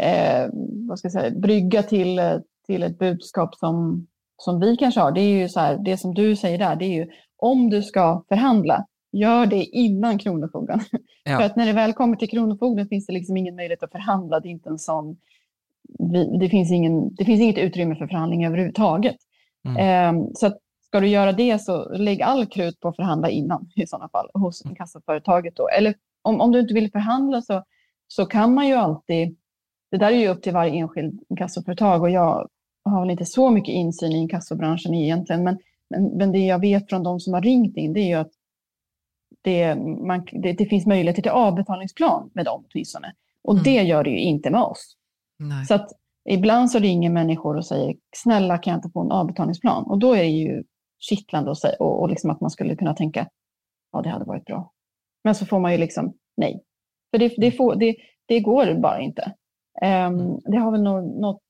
eh, vad ska jag säga, brygga till, till ett budskap som, som vi kanske har, det är ju så här, det som du säger där, det är ju om du ska förhandla, gör det innan Kronofogden. Ja. För att när det väl kommer till Kronofogden finns det liksom ingen möjlighet att förhandla. Det, inte en sån, det, finns, ingen, det finns inget utrymme för förhandling överhuvudtaget. Mm. Um, så att ska du göra det så lägg all krut på att förhandla innan i sådana fall hos mm. kassaföretaget. Då. Eller om, om du inte vill förhandla så, så kan man ju alltid, det där är ju upp till varje enskild inkassoföretag och jag har väl inte så mycket insyn i inkassobranschen egentligen, men, men, men det jag vet från de som har ringt in det är ju att det, man, det, det finns möjligheter till avbetalningsplan med dem åtminstone. Och mm. det gör det ju inte med oss. Nej. Så att ibland så ringer människor och säger snälla kan jag inte få en avbetalningsplan? Och då är det ju kittlande och, och, och liksom att man skulle kunna tänka ja det hade varit bra. Men så får man ju liksom nej. För det, det, får, det, det går bara inte. Um, det har väl något, något,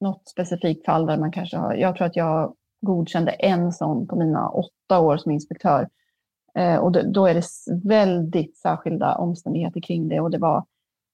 något specifikt fall där man kanske har, jag tror att jag godkände en sån på mina åtta år som inspektör. Uh, och då, är det väldigt särskilda omständigheter kring det och det var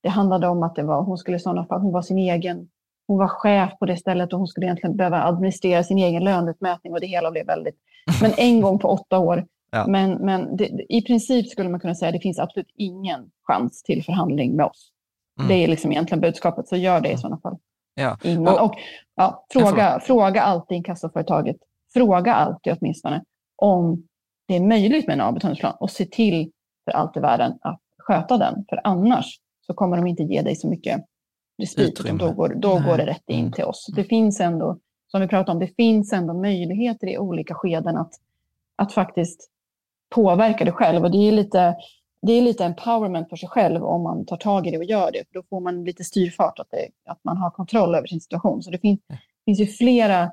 det handlade om att det var, hon skulle i sådana fall, hon var sin egen, hon var chef på det stället och hon skulle egentligen behöva administrera sin egen löneutmätning och det hela blev väldigt... Men en gång på åtta år. Ja. Men, men det, i princip skulle man kunna säga att det finns absolut ingen chans till förhandling med oss. Mm. Det är liksom egentligen budskapet, så gör det i sådana fall. Ja. Innan. Och, ja, fråga, fråga alltid inkassoföretaget, fråga alltid åtminstone om det är möjligt med en avbetalningsplan och se till för allt i världen att sköta den. För annars så kommer de inte ge dig så mycket respit, då, går, då går det rätt in mm. till oss. Det finns ändå, som vi pratade om, det finns ändå möjligheter i olika skeden att, att faktiskt påverka det själv. Och det är lite, det är lite empowerment för sig själv om man tar tag i det och gör det. För då får man lite styrfart, att, det, att man har kontroll över sin situation. Så det finns, finns ju flera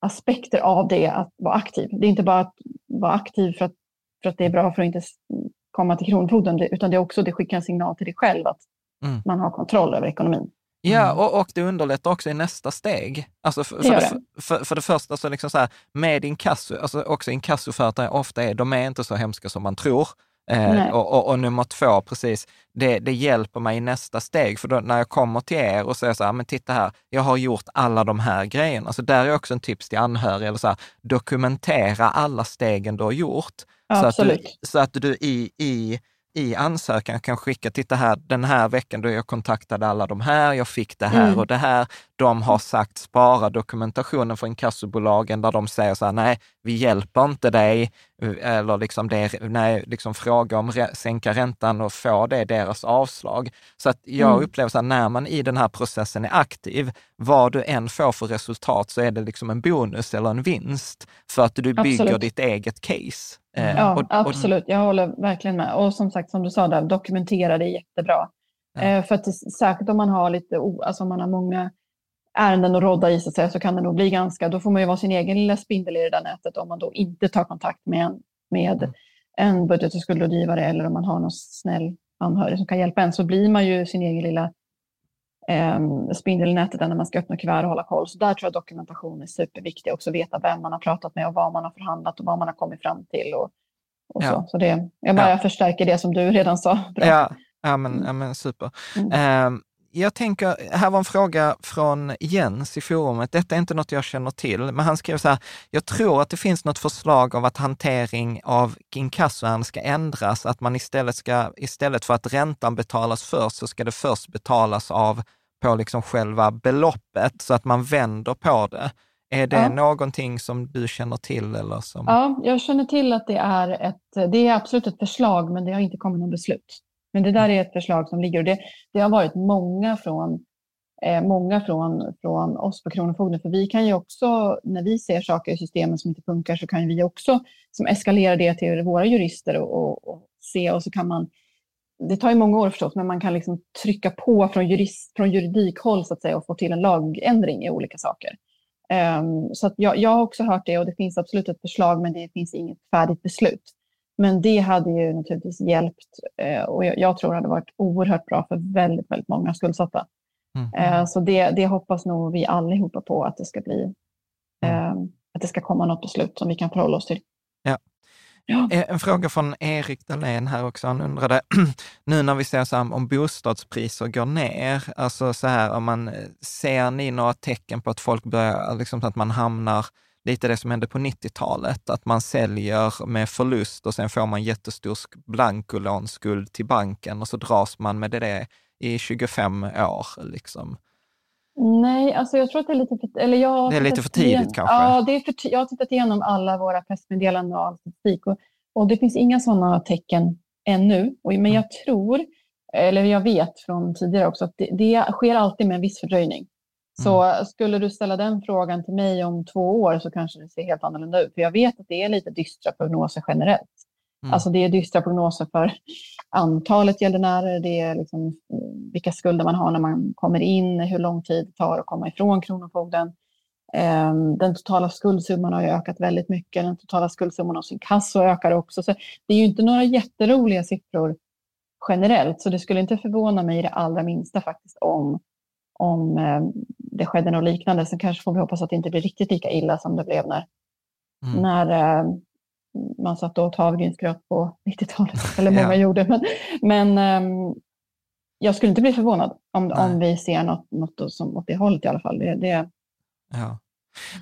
aspekter av det att vara aktiv. Det är inte bara att vara aktiv för att, för att det är bra för att inte komma till Kronofogden, utan det är också det skickar en signal till dig själv att mm. man har kontroll över ekonomin. Ja, och, och det underlättar också i nästa steg. Alltså för, för, det, för, för det första, så liksom så här, med inkasso, alltså också inkassoföretag ofta är, de är inte så hemska som man tror. Eh, och, och, och, nummer två, precis, det, det hjälper mig i nästa steg. För då, när jag kommer till er och säger så här, men titta här, jag har gjort alla de här grejerna. Så där är också en tips till anhöriga, eller så här, dokumentera alla stegen du har gjort. Ja, så, att du, så att du i, i i ansökan kan skicka, titta här, den här veckan då jag kontaktade alla de här, jag fick det här mm. och det här. De har sagt spara dokumentationen för inkassobolagen där de säger så här, nej, vi hjälper inte dig, eller liksom det, nej, liksom fråga om re, sänka räntan och få det deras avslag. Så att jag mm. upplever så här, när man i den här processen är aktiv, vad du än får för resultat så är det liksom en bonus eller en vinst för att du bygger Absolut. ditt eget case. Eh, ja, och, absolut. Jag håller verkligen med. Och som sagt, som du sa, där, dokumentera det jättebra. Ja. Eh, för att särskilt om man har lite, alltså om man har många ärenden att rodda i så, säga, så kan det nog bli ganska, då får man ju vara sin egen lilla spindel i det där nätet om man då inte tar kontakt med en, med mm. en budget och skuldrådgivare eller om man har någon snäll anhörig som kan hjälpa en så blir man ju sin egen lilla eh, spindel i nätet när man ska öppna kuvert och hålla koll. Så där tror jag dokumentation är superviktig. Också veta vem man har pratat med och vad man har förhandlat och vad man har kommit fram till. Och, och ja. så. så det, jag bara ja. förstärker det som du redan sa. Bra. Ja, ja, men, ja, men super. Mm. Um, jag tänker, här var en fråga från Jens i forumet. Detta är inte något jag känner till, men han skrev så här, jag tror att det finns något förslag av att hantering av inkassoärenden ska ändras, att man istället ska, istället för att räntan betalas först, så ska det först betalas av på liksom själva beloppet, så att man vänder på det. Är det ja. någonting som du känner till? Eller som... Ja, jag känner till att det är ett, det är absolut ett förslag, men det har inte kommit något beslut. Men det där är ett förslag som ligger och det, det har varit många från eh, många från, från oss på Kronofogden. För vi kan ju också, när vi ser saker i systemen som inte funkar, så kan vi också som eskalera det till våra jurister och, och, och, se och så kan man det tar ju många år förstås, men man kan liksom trycka på från, jurist, från juridikhåll så att säga och få till en lagändring i olika saker. Um, så att jag, jag har också hört det och det finns absolut ett förslag, men det finns inget färdigt beslut. Men det hade ju naturligtvis hjälpt eh, och jag, tror det hade varit oerhört bra för väldigt, väldigt många skuldsatta. Mm. Eh, så det, det hoppas nog vi allihopa på att det ska bli, mm. eh, att det ska komma något beslut som vi kan förhålla oss till. Ja. Ja. En fråga från Erik Dahlén här också. Han undrade, nu när vi ser så här, om bostadspriser går ner, alltså så här, om man, ser ni några tecken på att folk börjar, liksom att man hamnar lite det som hände på 90-talet, att man säljer med förlust och sen får man jättestor blankolånskuld till banken och så dras man med det i 25 år. Liksom. Nej, alltså jag tror att det är lite för, eller jag det är lite för tidigt igen, kanske? Ja, det är för, jag har tittat igenom alla våra pressmeddelanden och all statistik och, och det finns inga sådana tecken ännu. Och, men jag mm. tror, eller jag vet från tidigare också, att det, det sker alltid med en viss fördröjning. Så mm. skulle du ställa den frågan till mig om två år så kanske det ser helt annorlunda ut. För jag vet att det är lite dystra prognoser generellt. Mm. Alltså det är dystra prognoser för antalet gäldenärer, det är liksom vilka skulder man har när man kommer in, hur lång tid det tar att komma ifrån Kronofogden. Ehm, den totala skuldsumman har ökat väldigt mycket. Den totala skuldsumman hos inkasso ökar också. Så det är ju inte några jätteroliga siffror generellt, så det skulle inte förvåna mig det allra minsta faktiskt om om eh, det skedde något liknande. Sen kanske får vi hoppas att det inte blir riktigt lika illa som det blev när, mm. när eh, man satt och åt havregrynsgröt på 90-talet. Eller många ja. gjorde. Men, men, ehm, jag skulle inte bli förvånad om, om vi ser något, något som, åt det hållet i alla fall. Det, det, ja.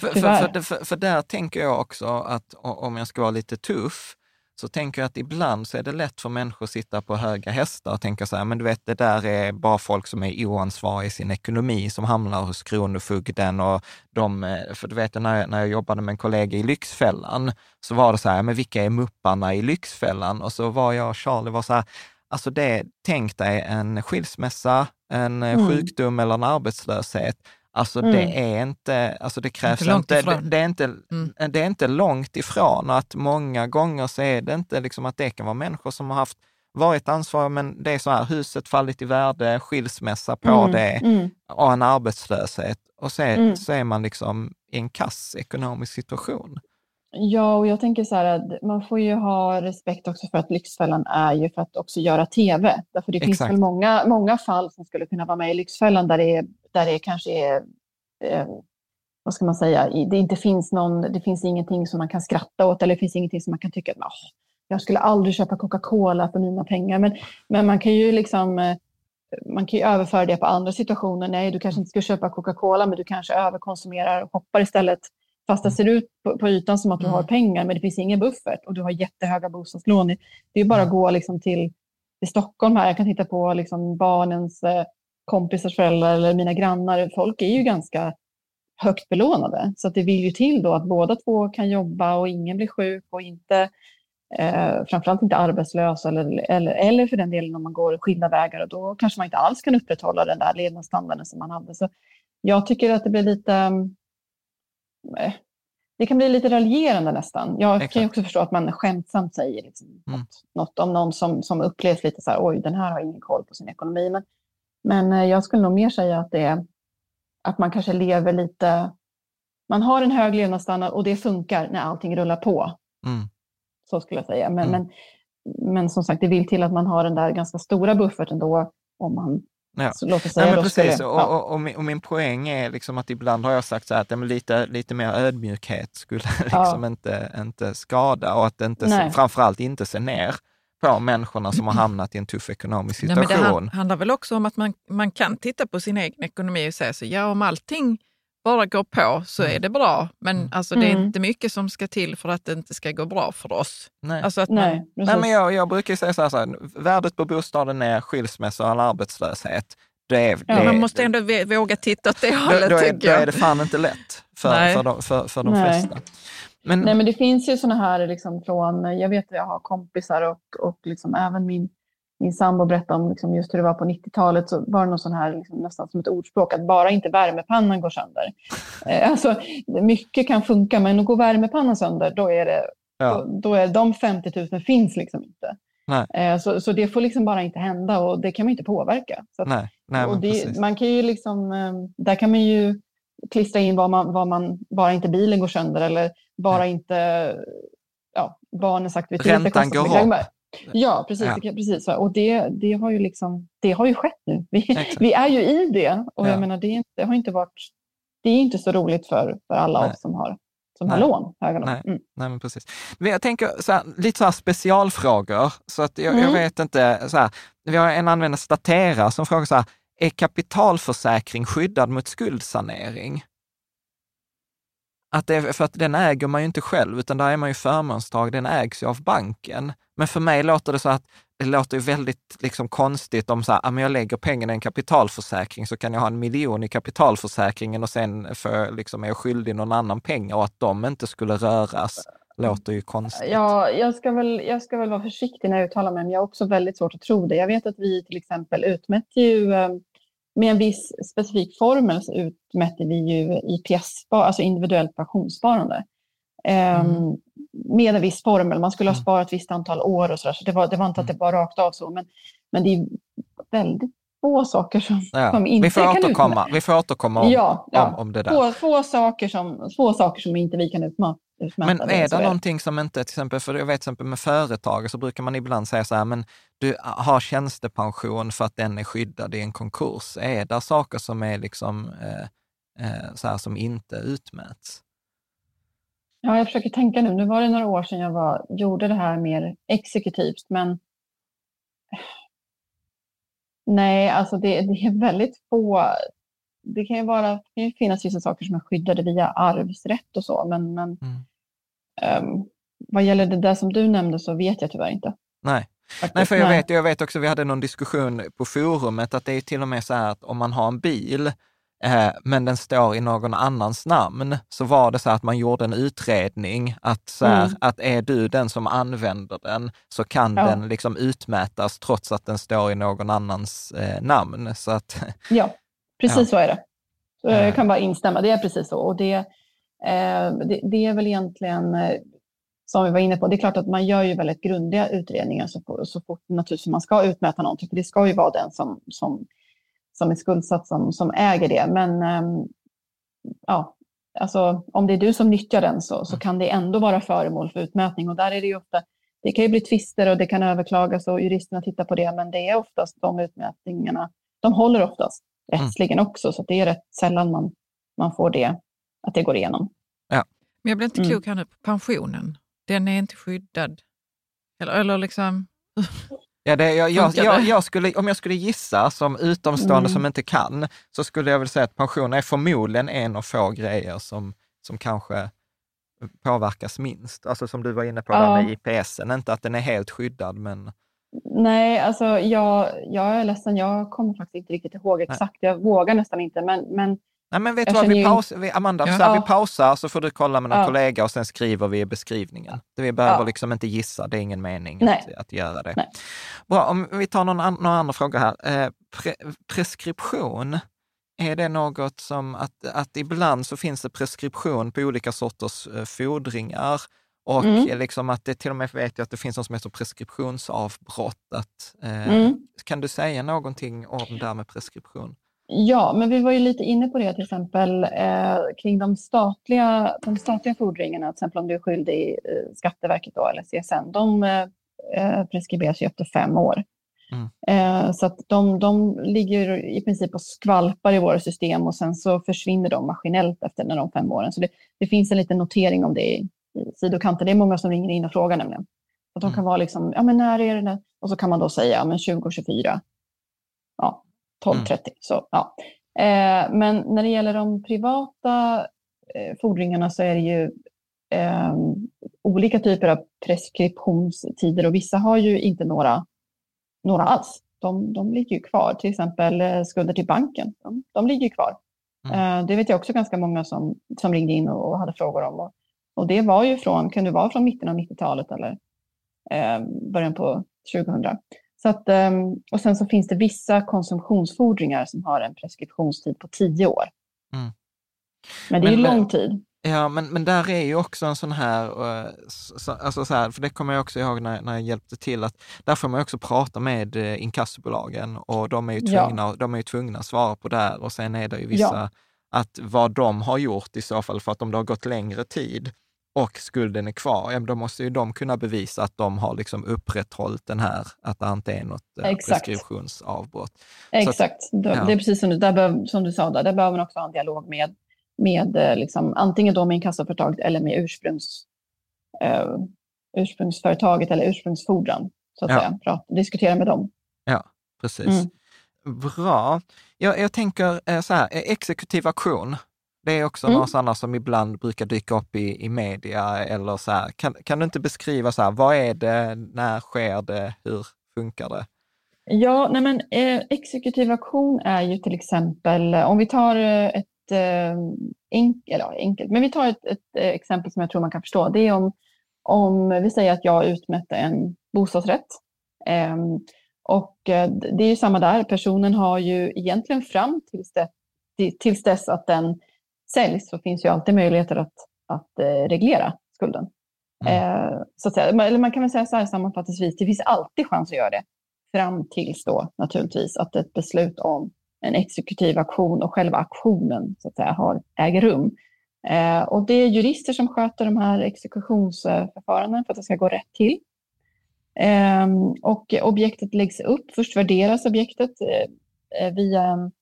För, för, för, för, där tänker jag också att om jag ska vara lite tuff, så tänker jag att ibland så är det lätt för människor att sitta på höga hästar och tänka så här, men du vet, det där är bara folk som är oansvariga i sin ekonomi som hamnar hos Kronofogden och de, eh, för du vet, när jag, när jag jobbade med en kollega i Lyxfällan, så var det så här, men vilka är mupparna i Lyxfällan? Och så var jag och Charlie var så här, alltså det, tänk dig en skilsmässa, en eh, mm. sjukdom eller en arbetslöshet Alltså mm. det är inte, alltså det krävs inte, inte det, det, är inte, mm. det är inte långt ifrån och att många gånger så är det inte liksom att det kan vara människor som har haft varit ansvariga, men det är så här, huset fallit i värde, skilsmässa på mm. det mm. och en arbetslöshet. Och så är, mm. så är man liksom i en kass ekonomisk situation. Ja, och jag tänker så här att man får ju ha respekt också för att Lyxfällan är ju för att också göra tv. Därför det Exakt. finns väl många, många fall som skulle kunna vara med i Lyxfällan där det, är, där det kanske är, eh, vad ska man säga, det inte finns någon, det finns ingenting som man kan skratta åt eller det finns ingenting som man kan tycka att oh, jag skulle aldrig köpa Coca-Cola för mina pengar. Men, men man kan ju liksom eh, man kan ju överföra det på andra situationer. Nej, du kanske inte ska köpa Coca-Cola, men du kanske överkonsumerar och hoppar istället Fast det ser ut på, på ytan som att du har mm. pengar, men det finns ingen buffert och du har jättehöga bostadslån. Det är bara att gå liksom till, till Stockholm här. Jag kan titta på liksom barnens eh, kompisars föräldrar eller mina grannar. Folk är ju ganska högt belånade. Så det vill ju till då att båda två kan jobba och ingen blir sjuk och inte eh, framförallt inte arbetslös eller, eller, eller för den delen om man går skilda vägar och då kanske man inte alls kan upprätthålla den där levnadsstandarden som man hade. Så jag tycker att det blir lite Eh, det kan bli lite raljerande nästan. Jag Exakt. kan ju också förstå att man skämtsamt säger liksom mm. något, något, om någon som, som upplevs lite så här, oj, den här har ingen koll på sin ekonomi. Men, men eh, jag skulle nog mer säga att det är att man kanske lever lite, man har en hög levnadsstandard och det funkar när allting rullar på. Mm. Så skulle jag säga. Men, mm. men, men som sagt, det vill till att man har den där ganska stora bufferten då om man Ja. Nej, men precis. Skulle, ja. och, och, min, och, min, poäng är liksom att ibland har jag sagt så här att lite, lite mer ödmjukhet skulle liksom inte, inte skada och att inte, se, framförallt inte se ner på människorna som har hamnat i en tuff ekonomisk situation. Nej, men det handlar väl också om att man, man kan titta på sin egen ekonomi och säga så ja om allting bara går på så är det bra. Men mm. alltså, det är mm. inte mycket som ska till för att det inte ska gå bra för oss. Nej. Alltså att Nej, man... Nej, men jag, jag brukar säga så här, så här, värdet på bostaden är skilsmässa och arbetslöshet. Det är, ja, man måste ändå våga titta åt det hållet. Då, då, är, då är det fan inte lätt för, för, de, för, för de flesta. Men, Nej, men det finns ju sådana här liksom från, jag vet att jag har kompisar och, och liksom även min min sambo berättade om liksom just hur det var på 90-talet så var det någon sån här liksom nästan som ett ordspråk att bara inte värmepannan går sönder. Eh, alltså, mycket kan funka men går värmepannan sönder då är det ja. då, då, är de 50 000 finns liksom inte. Eh, så, så det får liksom bara inte hända och det kan man inte påverka. Att, nej, nej, och det, man kan ju liksom, eh, där kan man ju klistra in vad man, vad man, bara inte bilen går sönder eller bara nej. inte ja, barnens aktiviteter. Räntan går upp. Ja, precis. Ja. precis. Och det, det, har ju liksom, det har ju skett nu. Vi, vi är ju i det. Och ja. jag menar, det, det, har inte varit, det är inte så roligt för, för alla Nej. oss som har som har lån. Höga lån. Nej. Mm. Nej, men precis. Men jag tänker så här, lite så här specialfrågor. Så att jag, mm. jag vet inte, så här, vi har en användare, Statera, som frågar så här, är kapitalförsäkring skyddad mot skuldsanering? Att det, för att den äger man ju inte själv, utan där är man ju förmånstag, den ägs ju av banken. Men för mig låter det så att det låter ju väldigt liksom konstigt om så här, ah, jag lägger pengarna i en kapitalförsäkring så kan jag ha en miljon i kapitalförsäkringen och sen för, liksom, är jag skyldig någon annan pengar och att de inte skulle röras låter ju konstigt. Ja, jag ska, väl, jag ska väl vara försiktig när jag uttalar mig, men jag har också väldigt svårt att tro det. Jag vet att vi till exempel utmätte ju ehm, med en viss specifik formel så utmätte vi ju IPS, alltså individuellt pensionssparande. Ehm, mm. Med en viss formel, man skulle ha mm. sparat ett visst antal år och så, där, så det var, det var inte att det mm. bara rakt av så, men, men det är väldigt få saker som, ja, som inte vi får kan återkomma, utmäta. Vi får återkomma om, ja, ja. Om, om, det där. Få, få, saker som, få saker som inte vi kan utmäta. Men är det, någonting som inte, till exempel, för jag vet till exempel med företag så brukar man ibland säga så här, men du har tjänstepension för att den är skyddad i en konkurs. Är det saker som är liksom eh, eh, så här som inte utmäts? Ja, jag försöker tänka nu. Nu var det några år sedan jag var, gjorde det här mer exekutivt, men Nej, alltså det, det, är väldigt få. Det kan ju, vara, det kan ju finnas vissa saker som är skyddade via arvsrätt och så, men, men mm. um, vad gäller det där som du nämnde så vet jag tyvärr inte. Nej, Faktiskt, Nej, för jag vet, jag vet också, vi hade någon diskussion på forumet, att det är till och med så här att om man har en bil, eh, men den står i någon annans namn, så var det så att man gjorde en utredning att, så här, mm. att är du den som använder den så kan ja. den liksom utmätas trots att den står i någon annans eh, namn. Så att, ja, precis så är det. Så jag kan bara instämma, det är precis så. Och det, eh, det, det är väl egentligen eh, som vi var inne på, det är klart att man gör ju väldigt grundliga utredningar så, så fort naturligtvis man ska utmäta någonting, för det ska ju vara den som, som, som är skuldsatt som, som äger det. Men ähm, ja, alltså, om det är du som nyttjar den så, så kan det ändå vara föremål för utmätning. Och där är det ju ofta det kan ju bli tvister och det kan överklagas och juristerna tittar på det, men det är oftast de utmätningarna, de håller oftast rättsligen också, så det är rätt sällan man, man får det, att det går igenom. Ja. Men jag blir inte klok här nu på pensionen den är inte skyddad. Eller, eller liksom... Ja, det, jag, jag, jag, jag, skulle, om jag skulle gissa som utomstående mm. som inte kan, så skulle jag väl säga att pension är förmodligen en av få grejer som, som kanske påverkas minst. Alltså som du var inne på ja. där med IPSen, inte att den är helt skyddad, men... Nej, alltså jag, jag är ledsen, jag kommer faktiskt inte riktigt ihåg exakt. Nej. Jag vågar nästan inte, men, men Nej, men vet du vad, vi paus, vi, Amanda, ja. så här, vi pausar så får du kolla med någon ja. kollega och sen skriver vi i beskrivningen. Vi behöver ja. liksom inte gissa, det är ingen mening att, att, göra det. Nej. Bra, om vi tar någon, an, någon annan fråga här. Eh, pre, preskription, är det något som att, att ibland så finns det preskription på olika sorters eh, fordringar och mm. liksom att det till och med vet jag att det finns något som heter preskriptionsavbrott. Att, eh, mm. Kan du säga någonting om det här med preskription? Ja, men vi var ju lite inne på det till exempel eh, kring de statliga, de statliga fordringarna, till exempel om du är skyldig i eh, Skatteverket då, eller CSN, de eh, eh, preskriberas ju efter fem år. Mm. Eh, så att de, de ligger i princip och skvalpar i våra system och sen så försvinner de maskinellt efter de fem åren. Så det, det finns en liten notering om det i, i sidokanten. Det är många som ringer in och frågar nämligen. Att de mm. kan vara liksom, ja men när är det? Och så kan man då säga, ja men 2024. Ja, 12.30. Mm. Så, ja. Eh, men när det gäller de privata eh, fordringarna så är det ju eh, olika typer av preskriptionstider och vissa har ju inte några, några alls. De, de ligger ju kvar, till exempel eh, skulder till banken. De, de ligger kvar. Mm. Eh, det vet jag också ganska många som, som ringde in och, och hade frågor om. Och, och, det var ju från, kan det vara från mitten av 90-talet eller eh, början på 2000. Så att, ehm, och sen så finns det vissa konsumtionsfordringar som har en preskriptionstid på tio år. Mm. Men det är men, lång tid. Ja, men, men där är ju också en sån här, eh, alltså så här, för det kommer jag också ihåg när, när jag hjälpte till, att där får man också prata med eh, inkassobolagen och de är ju tvungna, ja. de är ju tvungna att svara på det här och sen är det ju vissa, ja. att vad de har gjort i så fall, för att om det har gått längre tid, och skulden är kvar, ja, då måste ju de kunna bevisa att de har liksom upprätthållit den här, att det inte är något eh, Exakt. preskriptionsavbrott. Exakt, att, ja. det är precis som du, där som du sa, där, där behöver man också ha en dialog med, med eh, liksom, antingen då med inkassoföretaget eller med ursprungs, uh, ursprungsföretaget eller ursprungsfordran. Så att ja. säga. Prata, diskutera med dem. Ja, precis. Mm. Bra. Jag, jag tänker så här, exekutiv aktion, det är också mm. några sådana som ibland brukar dyka upp i, i media eller så här. Kan, kan du inte beskriva så här, vad är det, när sker det, hur funkar det? Ja, nej men eh, exekutiv auktion är ju till exempel, om vi tar eh, ett eh, enkelt, enkelt, men vi tar ett, ett, eh, exempel som jag tror man kan förstå. Det är om, om vi säger att jag utmätte en bostadsrätt. Eh, och eh, det är ju samma där, personen har ju egentligen fram tills, det, tills dess att den säljs så finns ju alltid möjligheter att, att eh, reglera skulden. Mm. Eh, så att säga. Eller man kan väl säga så här sammanfattningsvis, det finns alltid chans att göra det. Fram tills då naturligtvis att ett beslut om en exekutiv aktion och själva aktionen så att säga, har, äger rum. Eh, och det är jurister som sköter de här exekutionsförfarandena för att det ska gå rätt till. Eh, och objektet läggs upp. Först värderas objektet eh, via en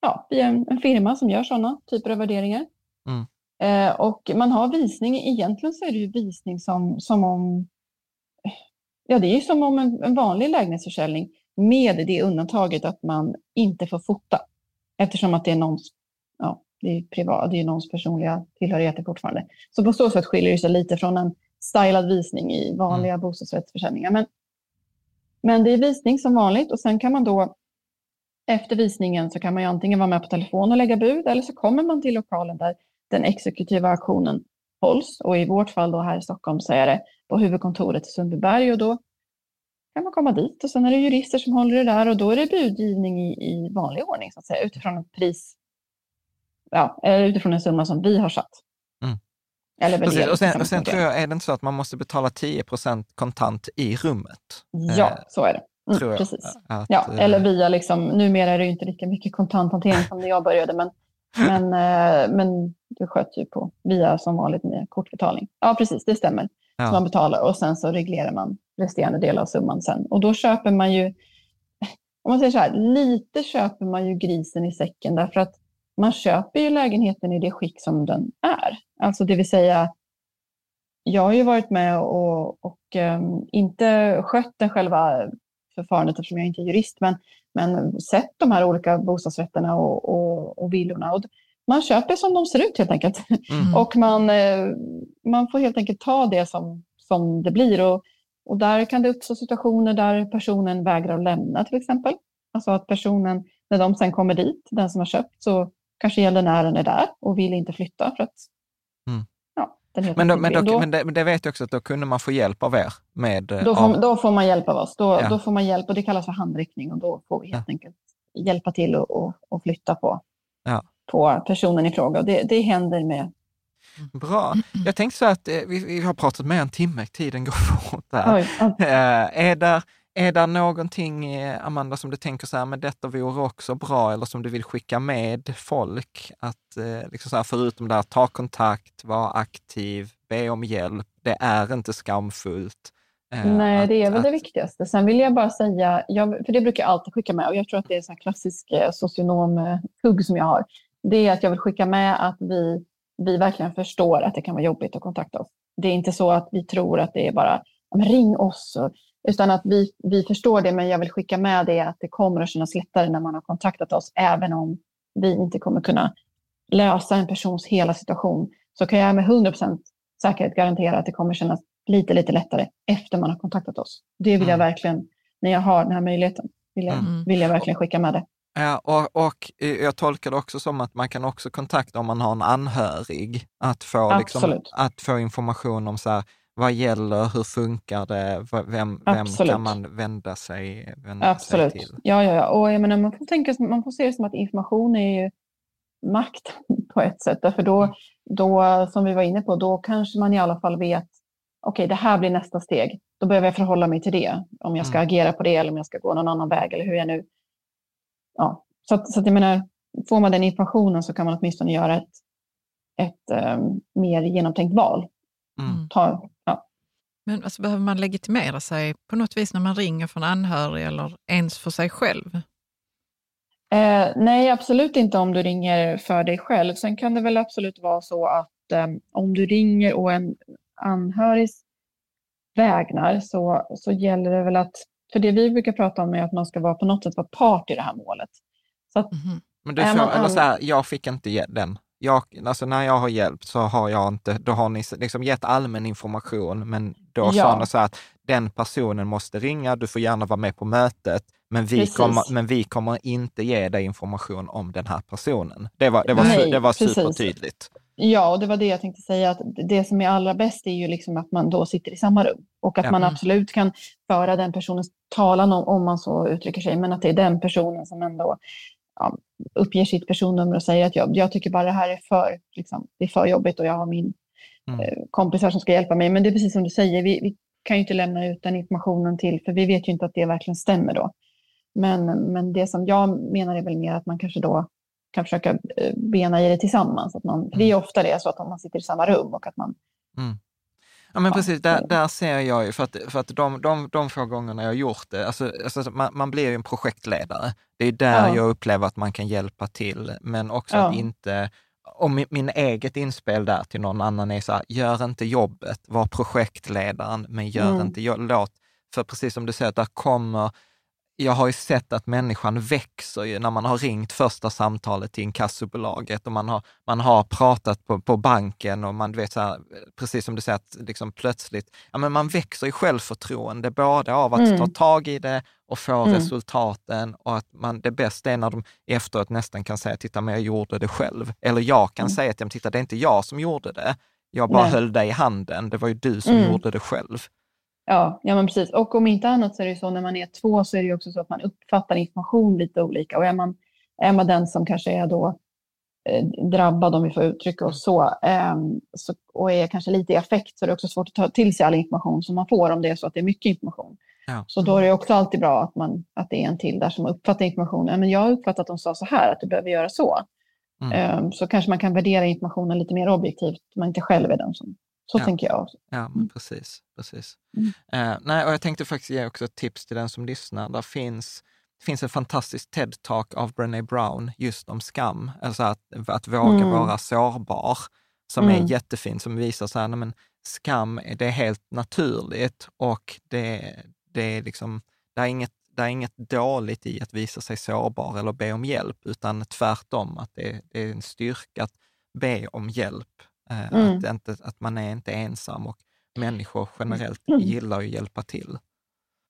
ja, via en, en firma som gör sådana typer av värderingar. Mm. Eh, och man har visning, egentligen så är det ju visning som, som om, ja det är som om en, en vanlig lägenhetsförsäljning. med det undantaget att man inte får fota. Eftersom att det är någons, ja, det är privat, det är någons personliga tillhörigheter fortfarande. Så på så sätt skiljer det sig lite från en stylad visning i vanliga mm. bostadsrättsförsäljningar. Men, men det är visning som vanligt och sen kan man då efter visningen så kan man antingen vara med på telefon och lägga bud eller så kommer man till lokalen där den exekutiva auktionen hålls. Och i vårt fall då här i Stockholm så är det på huvudkontoret i Sundbyberg och då kan man komma dit och sen är det jurister som håller det där och då är det budgivning i, i vanlig ordning så att säga utifrån ett pris, ja, utifrån en summa som vi har satt. Mm. Eller Precis, och sen, och sen tror jag, är det inte så att man måste betala 10% kontant i rummet? Ja, eh, så är det. Mm, precis. Att, ja, eh, eller via, liksom, numera är det ju inte lika mycket kontanthantering som när jag började, men, men, eh, men du sköts ju på via som vanligt med kortbetalning. Ja, precis, det stämmer. Ja. Så man betalar och sen så reglerar man resterande del av summan sen. Och då köper man ju, om man säger så här, lite köper man ju grisen i säcken därför att man köper ju lägenheten i det skick som den är. Alltså det vill säga, jag har ju varit med och, och um, inte skött den själva förfarandet eftersom jag inte är jurist, men, men sett de här olika bostadsrätterna och, och, och villorna. Och man köper som de ser ut helt enkelt. Mm. och man, eh, man får helt enkelt ta det som, som det blir. Och, och där kan det uppstå situationer där personen vägrar att lämna till exempel. Alltså att personen, när de sen kommer dit, den som har köpt, så kanske gäldenären är där och vill inte flytta för att mm. Men, då, men, då, men, det, men, det, vet jag också att då kunde man få hjälp av er? Med, då, får, av... då får man hjälp av oss. Då, ja. då får man hjälp och det kallas för handräckning och då får vi helt ja. enkelt hjälpa till och, och, och flytta på, ja. på personen i fråga. Och det, det händer med Bra. Jag tänkte så att eh, vi, vi, har pratat med en timme, tiden går fort där. Oj. Eh, är, där är det någonting, eh, Amanda, som du tänker så här, men detta vore också bra, eller som du vill skicka med folk? Att liksom så här, förutom det här, ta kontakt, vara aktiv, be om hjälp. Det är inte skamfullt. Nej, att, det är väl att... det viktigaste. Sen vill jag bara säga, jag, för det brukar jag alltid skicka med, och jag tror att det är en klassisk socionom-hugg som jag har. Det är att jag vill skicka med att vi vi verkligen förstår att det kan vara jobbigt att kontakta oss. Det är inte så att vi tror att det är bara ring oss, utan att vi, vi förstår det. Men jag vill skicka med det att det kommer att kännas lättare när man har kontaktat oss, även om vi inte kommer kunna lösa en persons hela situation. Så kan jag med 100 säkerhet garantera att det kommer kännas lite, lite lättare efter man har kontaktat oss. Det vill jag mm. verkligen, när jag har den här möjligheten, vill jag, mm. vill jag verkligen skicka med det. Ja, och, och jag tolkar det också som att man kan också kontakta om man har en anhörig, att få, liksom, att få information om så här, vad gäller, hur funkar det, vem, vem kan man vända sig, vända Absolut. sig till? Ja, ja, ja. och jag menar, man, får tänka, man får se det som att information är ju makt på ett sätt. Därför då, mm. då, som vi var inne på, då kanske man i alla fall vet, okej, okay, det här blir nästa steg. Då behöver jag förhålla mig till det, om jag ska mm. agera på det eller om jag ska gå någon annan väg eller hur jag nu ja, så, att, så att jag menar, får man den informationen så kan man åtminstone göra ett, ett um, mer genomtänkt val. Mm. Ta. Men alltså, behöver man legitimera sig på något vis när man ringer från anhörig eller ens för sig själv? Eh, nej, absolut inte om du ringer för dig själv. Sen kan det väl absolut vara så att eh, om du ringer och en anhörig vägnar så, så gäller det väl att för det vi brukar prata om är att man ska vara på något sätt vara part i det här målet. Så att, mm. Men du får, man, eller så här, jag fick inte den. Jag, alltså när jag har hjälpt så har jag inte, då har ni liksom gett allmän information, men då ja. sa ni så här att den personen måste ringa, du får gärna vara med på mötet, men vi, kommer, men vi kommer inte ge dig information om den här personen. Det var, det var, Nej, det var supertydligt. Ja, och det var det jag tänkte säga, att det som är allra bäst är ju liksom att man då sitter i samma rum och att ja. man absolut kan föra den personens talan om, om man så uttrycker sig, men att det är den personen som ändå ja, uppger sitt personnummer och säger att jag, jag tycker bara det här är för, liksom, det är för jobbigt och jag har min mm. eh, kompisar som ska hjälpa mig. Men det är precis som du säger, vi, vi kan ju inte lämna ut den informationen till, för vi vet ju inte att det verkligen stämmer då. Men, men det som jag menar är väl mer att man kanske då kan försöka eh, bena i det tillsammans. Att man, det är mm. ofta det så att om man sitter i samma rum och att man mm. Ja men precis, där, där ser jag ju, för att, för att de, de, de få gångerna jag har gjort det, alltså, alltså man, man, blir ju en projektledare. Det är där ja. jag upplever att man kan hjälpa till, men också ja. att inte, om min, min eget inspel där till någon annan är så här, gör inte jobbet, var projektledaren, men gör mm. inte, låt, för precis som du säger, där kommer jag har ju sett att människan växer ju när man har ringt första samtalet till inkassobolaget och man har, man har pratat på, på banken och man vet så här, precis som du säger, att liksom plötsligt, ja men man växer i självförtroende, både av att mm. ta tag i det och få mm. resultaten och att man, det bästa är när de efteråt nästan kan säga, titta men jag gjorde det själv. Eller jag kan mm. säga till dem, titta det är inte jag som gjorde det, jag bara Nej. höll dig i handen, det var ju du som mm. gjorde det själv. Ja, ja men precis. Och om inte annat så är det så när man är två så är det också så att man uppfattar information lite olika. Och är man, är man den som kanske är då eh, drabbad, om vi får uttrycka oss så, eh, så, och är kanske lite i affekt så är det också svårt att ta till sig all information som man får om det är så att det är mycket information. Ja. Så då är det också alltid bra att, man, att det är en till där som uppfattar informationen. Men jag har uppfattat att de sa så här, att du behöver göra så. Mm. Eh, så kanske man kan värdera informationen lite mer objektivt, man inte själv är den som så ja. tänker jag. Ja, men mm. precis. precis. Mm. Uh, nej, och jag tänkte faktiskt ge också ett tips till den som lyssnar. Där finns, det finns en fantastisk TED-talk av Brené Brown just om skam, alltså att, att våga mm. vara sårbar, som är mm. jättefin, som visar så här, nej, men skam, det är helt naturligt och det, det är liksom, det är inget det är inget dåligt i att visa sig sårbar eller be om hjälp, utan tvärtom, att det, det är en styrka att be om hjälp Eh, mm. Att, inte, att man är inte ensam och människor generellt mm. gillar att hjälpa till.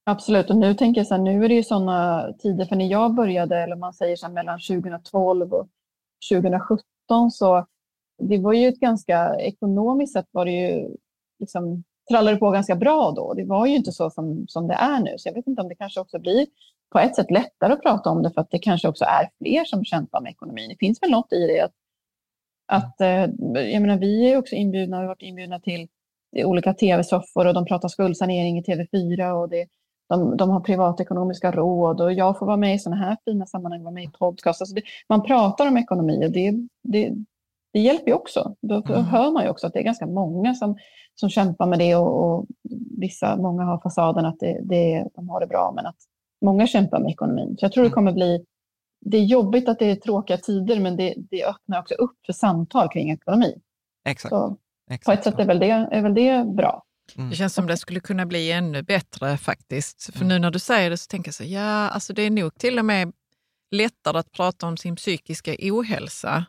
Absolut, och nu tänker jag så här, nu är det ju sådana tider, för när jag började, eller man säger så här, mellan 2012 och 2017, så det var ju ett ganska, ekonomiskt sett var det ju, liksom, trallade på ganska bra då. Det var ju inte så som, som det är nu, så jag vet inte om det kanske också blir på ett sätt lättare att prata om det, för att det kanske också är fler som kämpar med ekonomin. Det finns väl något i det att att, eh, jag menar, vi är också inbjudna, har varit inbjudna till olika tv-soffor och de pratar skuldsanering i TV4 och det, de, de har privatekonomiska råd och jag får vara med i sådana här fina sammanhang, vara med i podcast. Alltså det, man pratar om ekonomi och det, det, det hjälper ju också. Då, då mm. hör man ju också att det är ganska många som, som kämpar med det och, och vissa, många har fasaden att det, det, de har det bra, men att många kämpar med ekonomin. Så jag tror det mm. kommer bli det är jobbigt att det är tråkiga tider, men det, det öppnar också upp för samtal kring ekonomi. Exakt. Så Exakt. På ett sätt är väl det, är väl det bra. Mm. Det känns som det skulle kunna bli ännu bättre faktiskt. För mm. nu när du säger det så tänker jag så ja, alltså det är nog till och med lättare att prata om sin psykiska ohälsa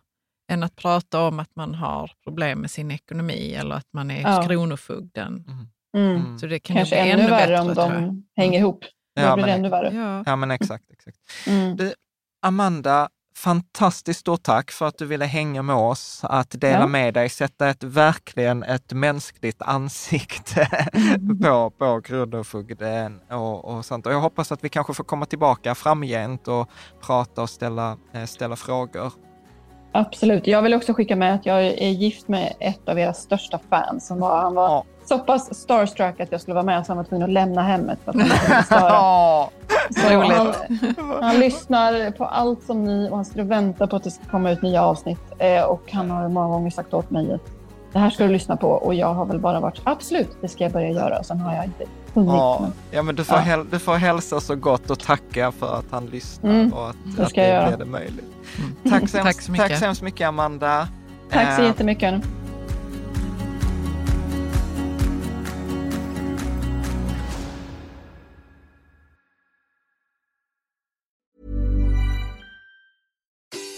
än att prata om att man har problem med sin ekonomi eller att man är ja. kronofogden. Mm. Mm. Så det kan Kanske bli ännu, ännu värre om de hänger ihop. Ja, blir det ännu värre. Ja. ja, men exakt. exakt. Mm. Amanda, fantastiskt stort tack för att du ville hänga med oss, att dela ja. med dig, sätta ett, verkligen ett mänskligt ansikte på, på Kronofogden och, och sånt. Och jag hoppas att vi kanske får komma tillbaka framgent och prata och ställa, eh, ställa frågor. Absolut. Jag vill också skicka med att jag är gift med ett av era största fans. Som var, han var ja. Så pass starstruck att jag skulle vara med så han var tvungen att lämna hemmet för att han störa. Så han, han, lyssnar på allt som ni och han skulle vänta på att det ska komma ut nya avsnitt. Eh, och han har många gånger sagt åt mig att det här ska du lyssna på och jag har väl bara varit absolut, det ska jag börja göra. Och sen har jag inte hunnit. Ja, men, ja, men du, får ja. Häl, du får hälsa så gott och tacka för att han lyssnar mm, och att det, att det blev det möjligt. Mm. Tack, så hemskt, tack, så mycket. tack så hemskt mycket Amanda. Tack så eh, jättemycket.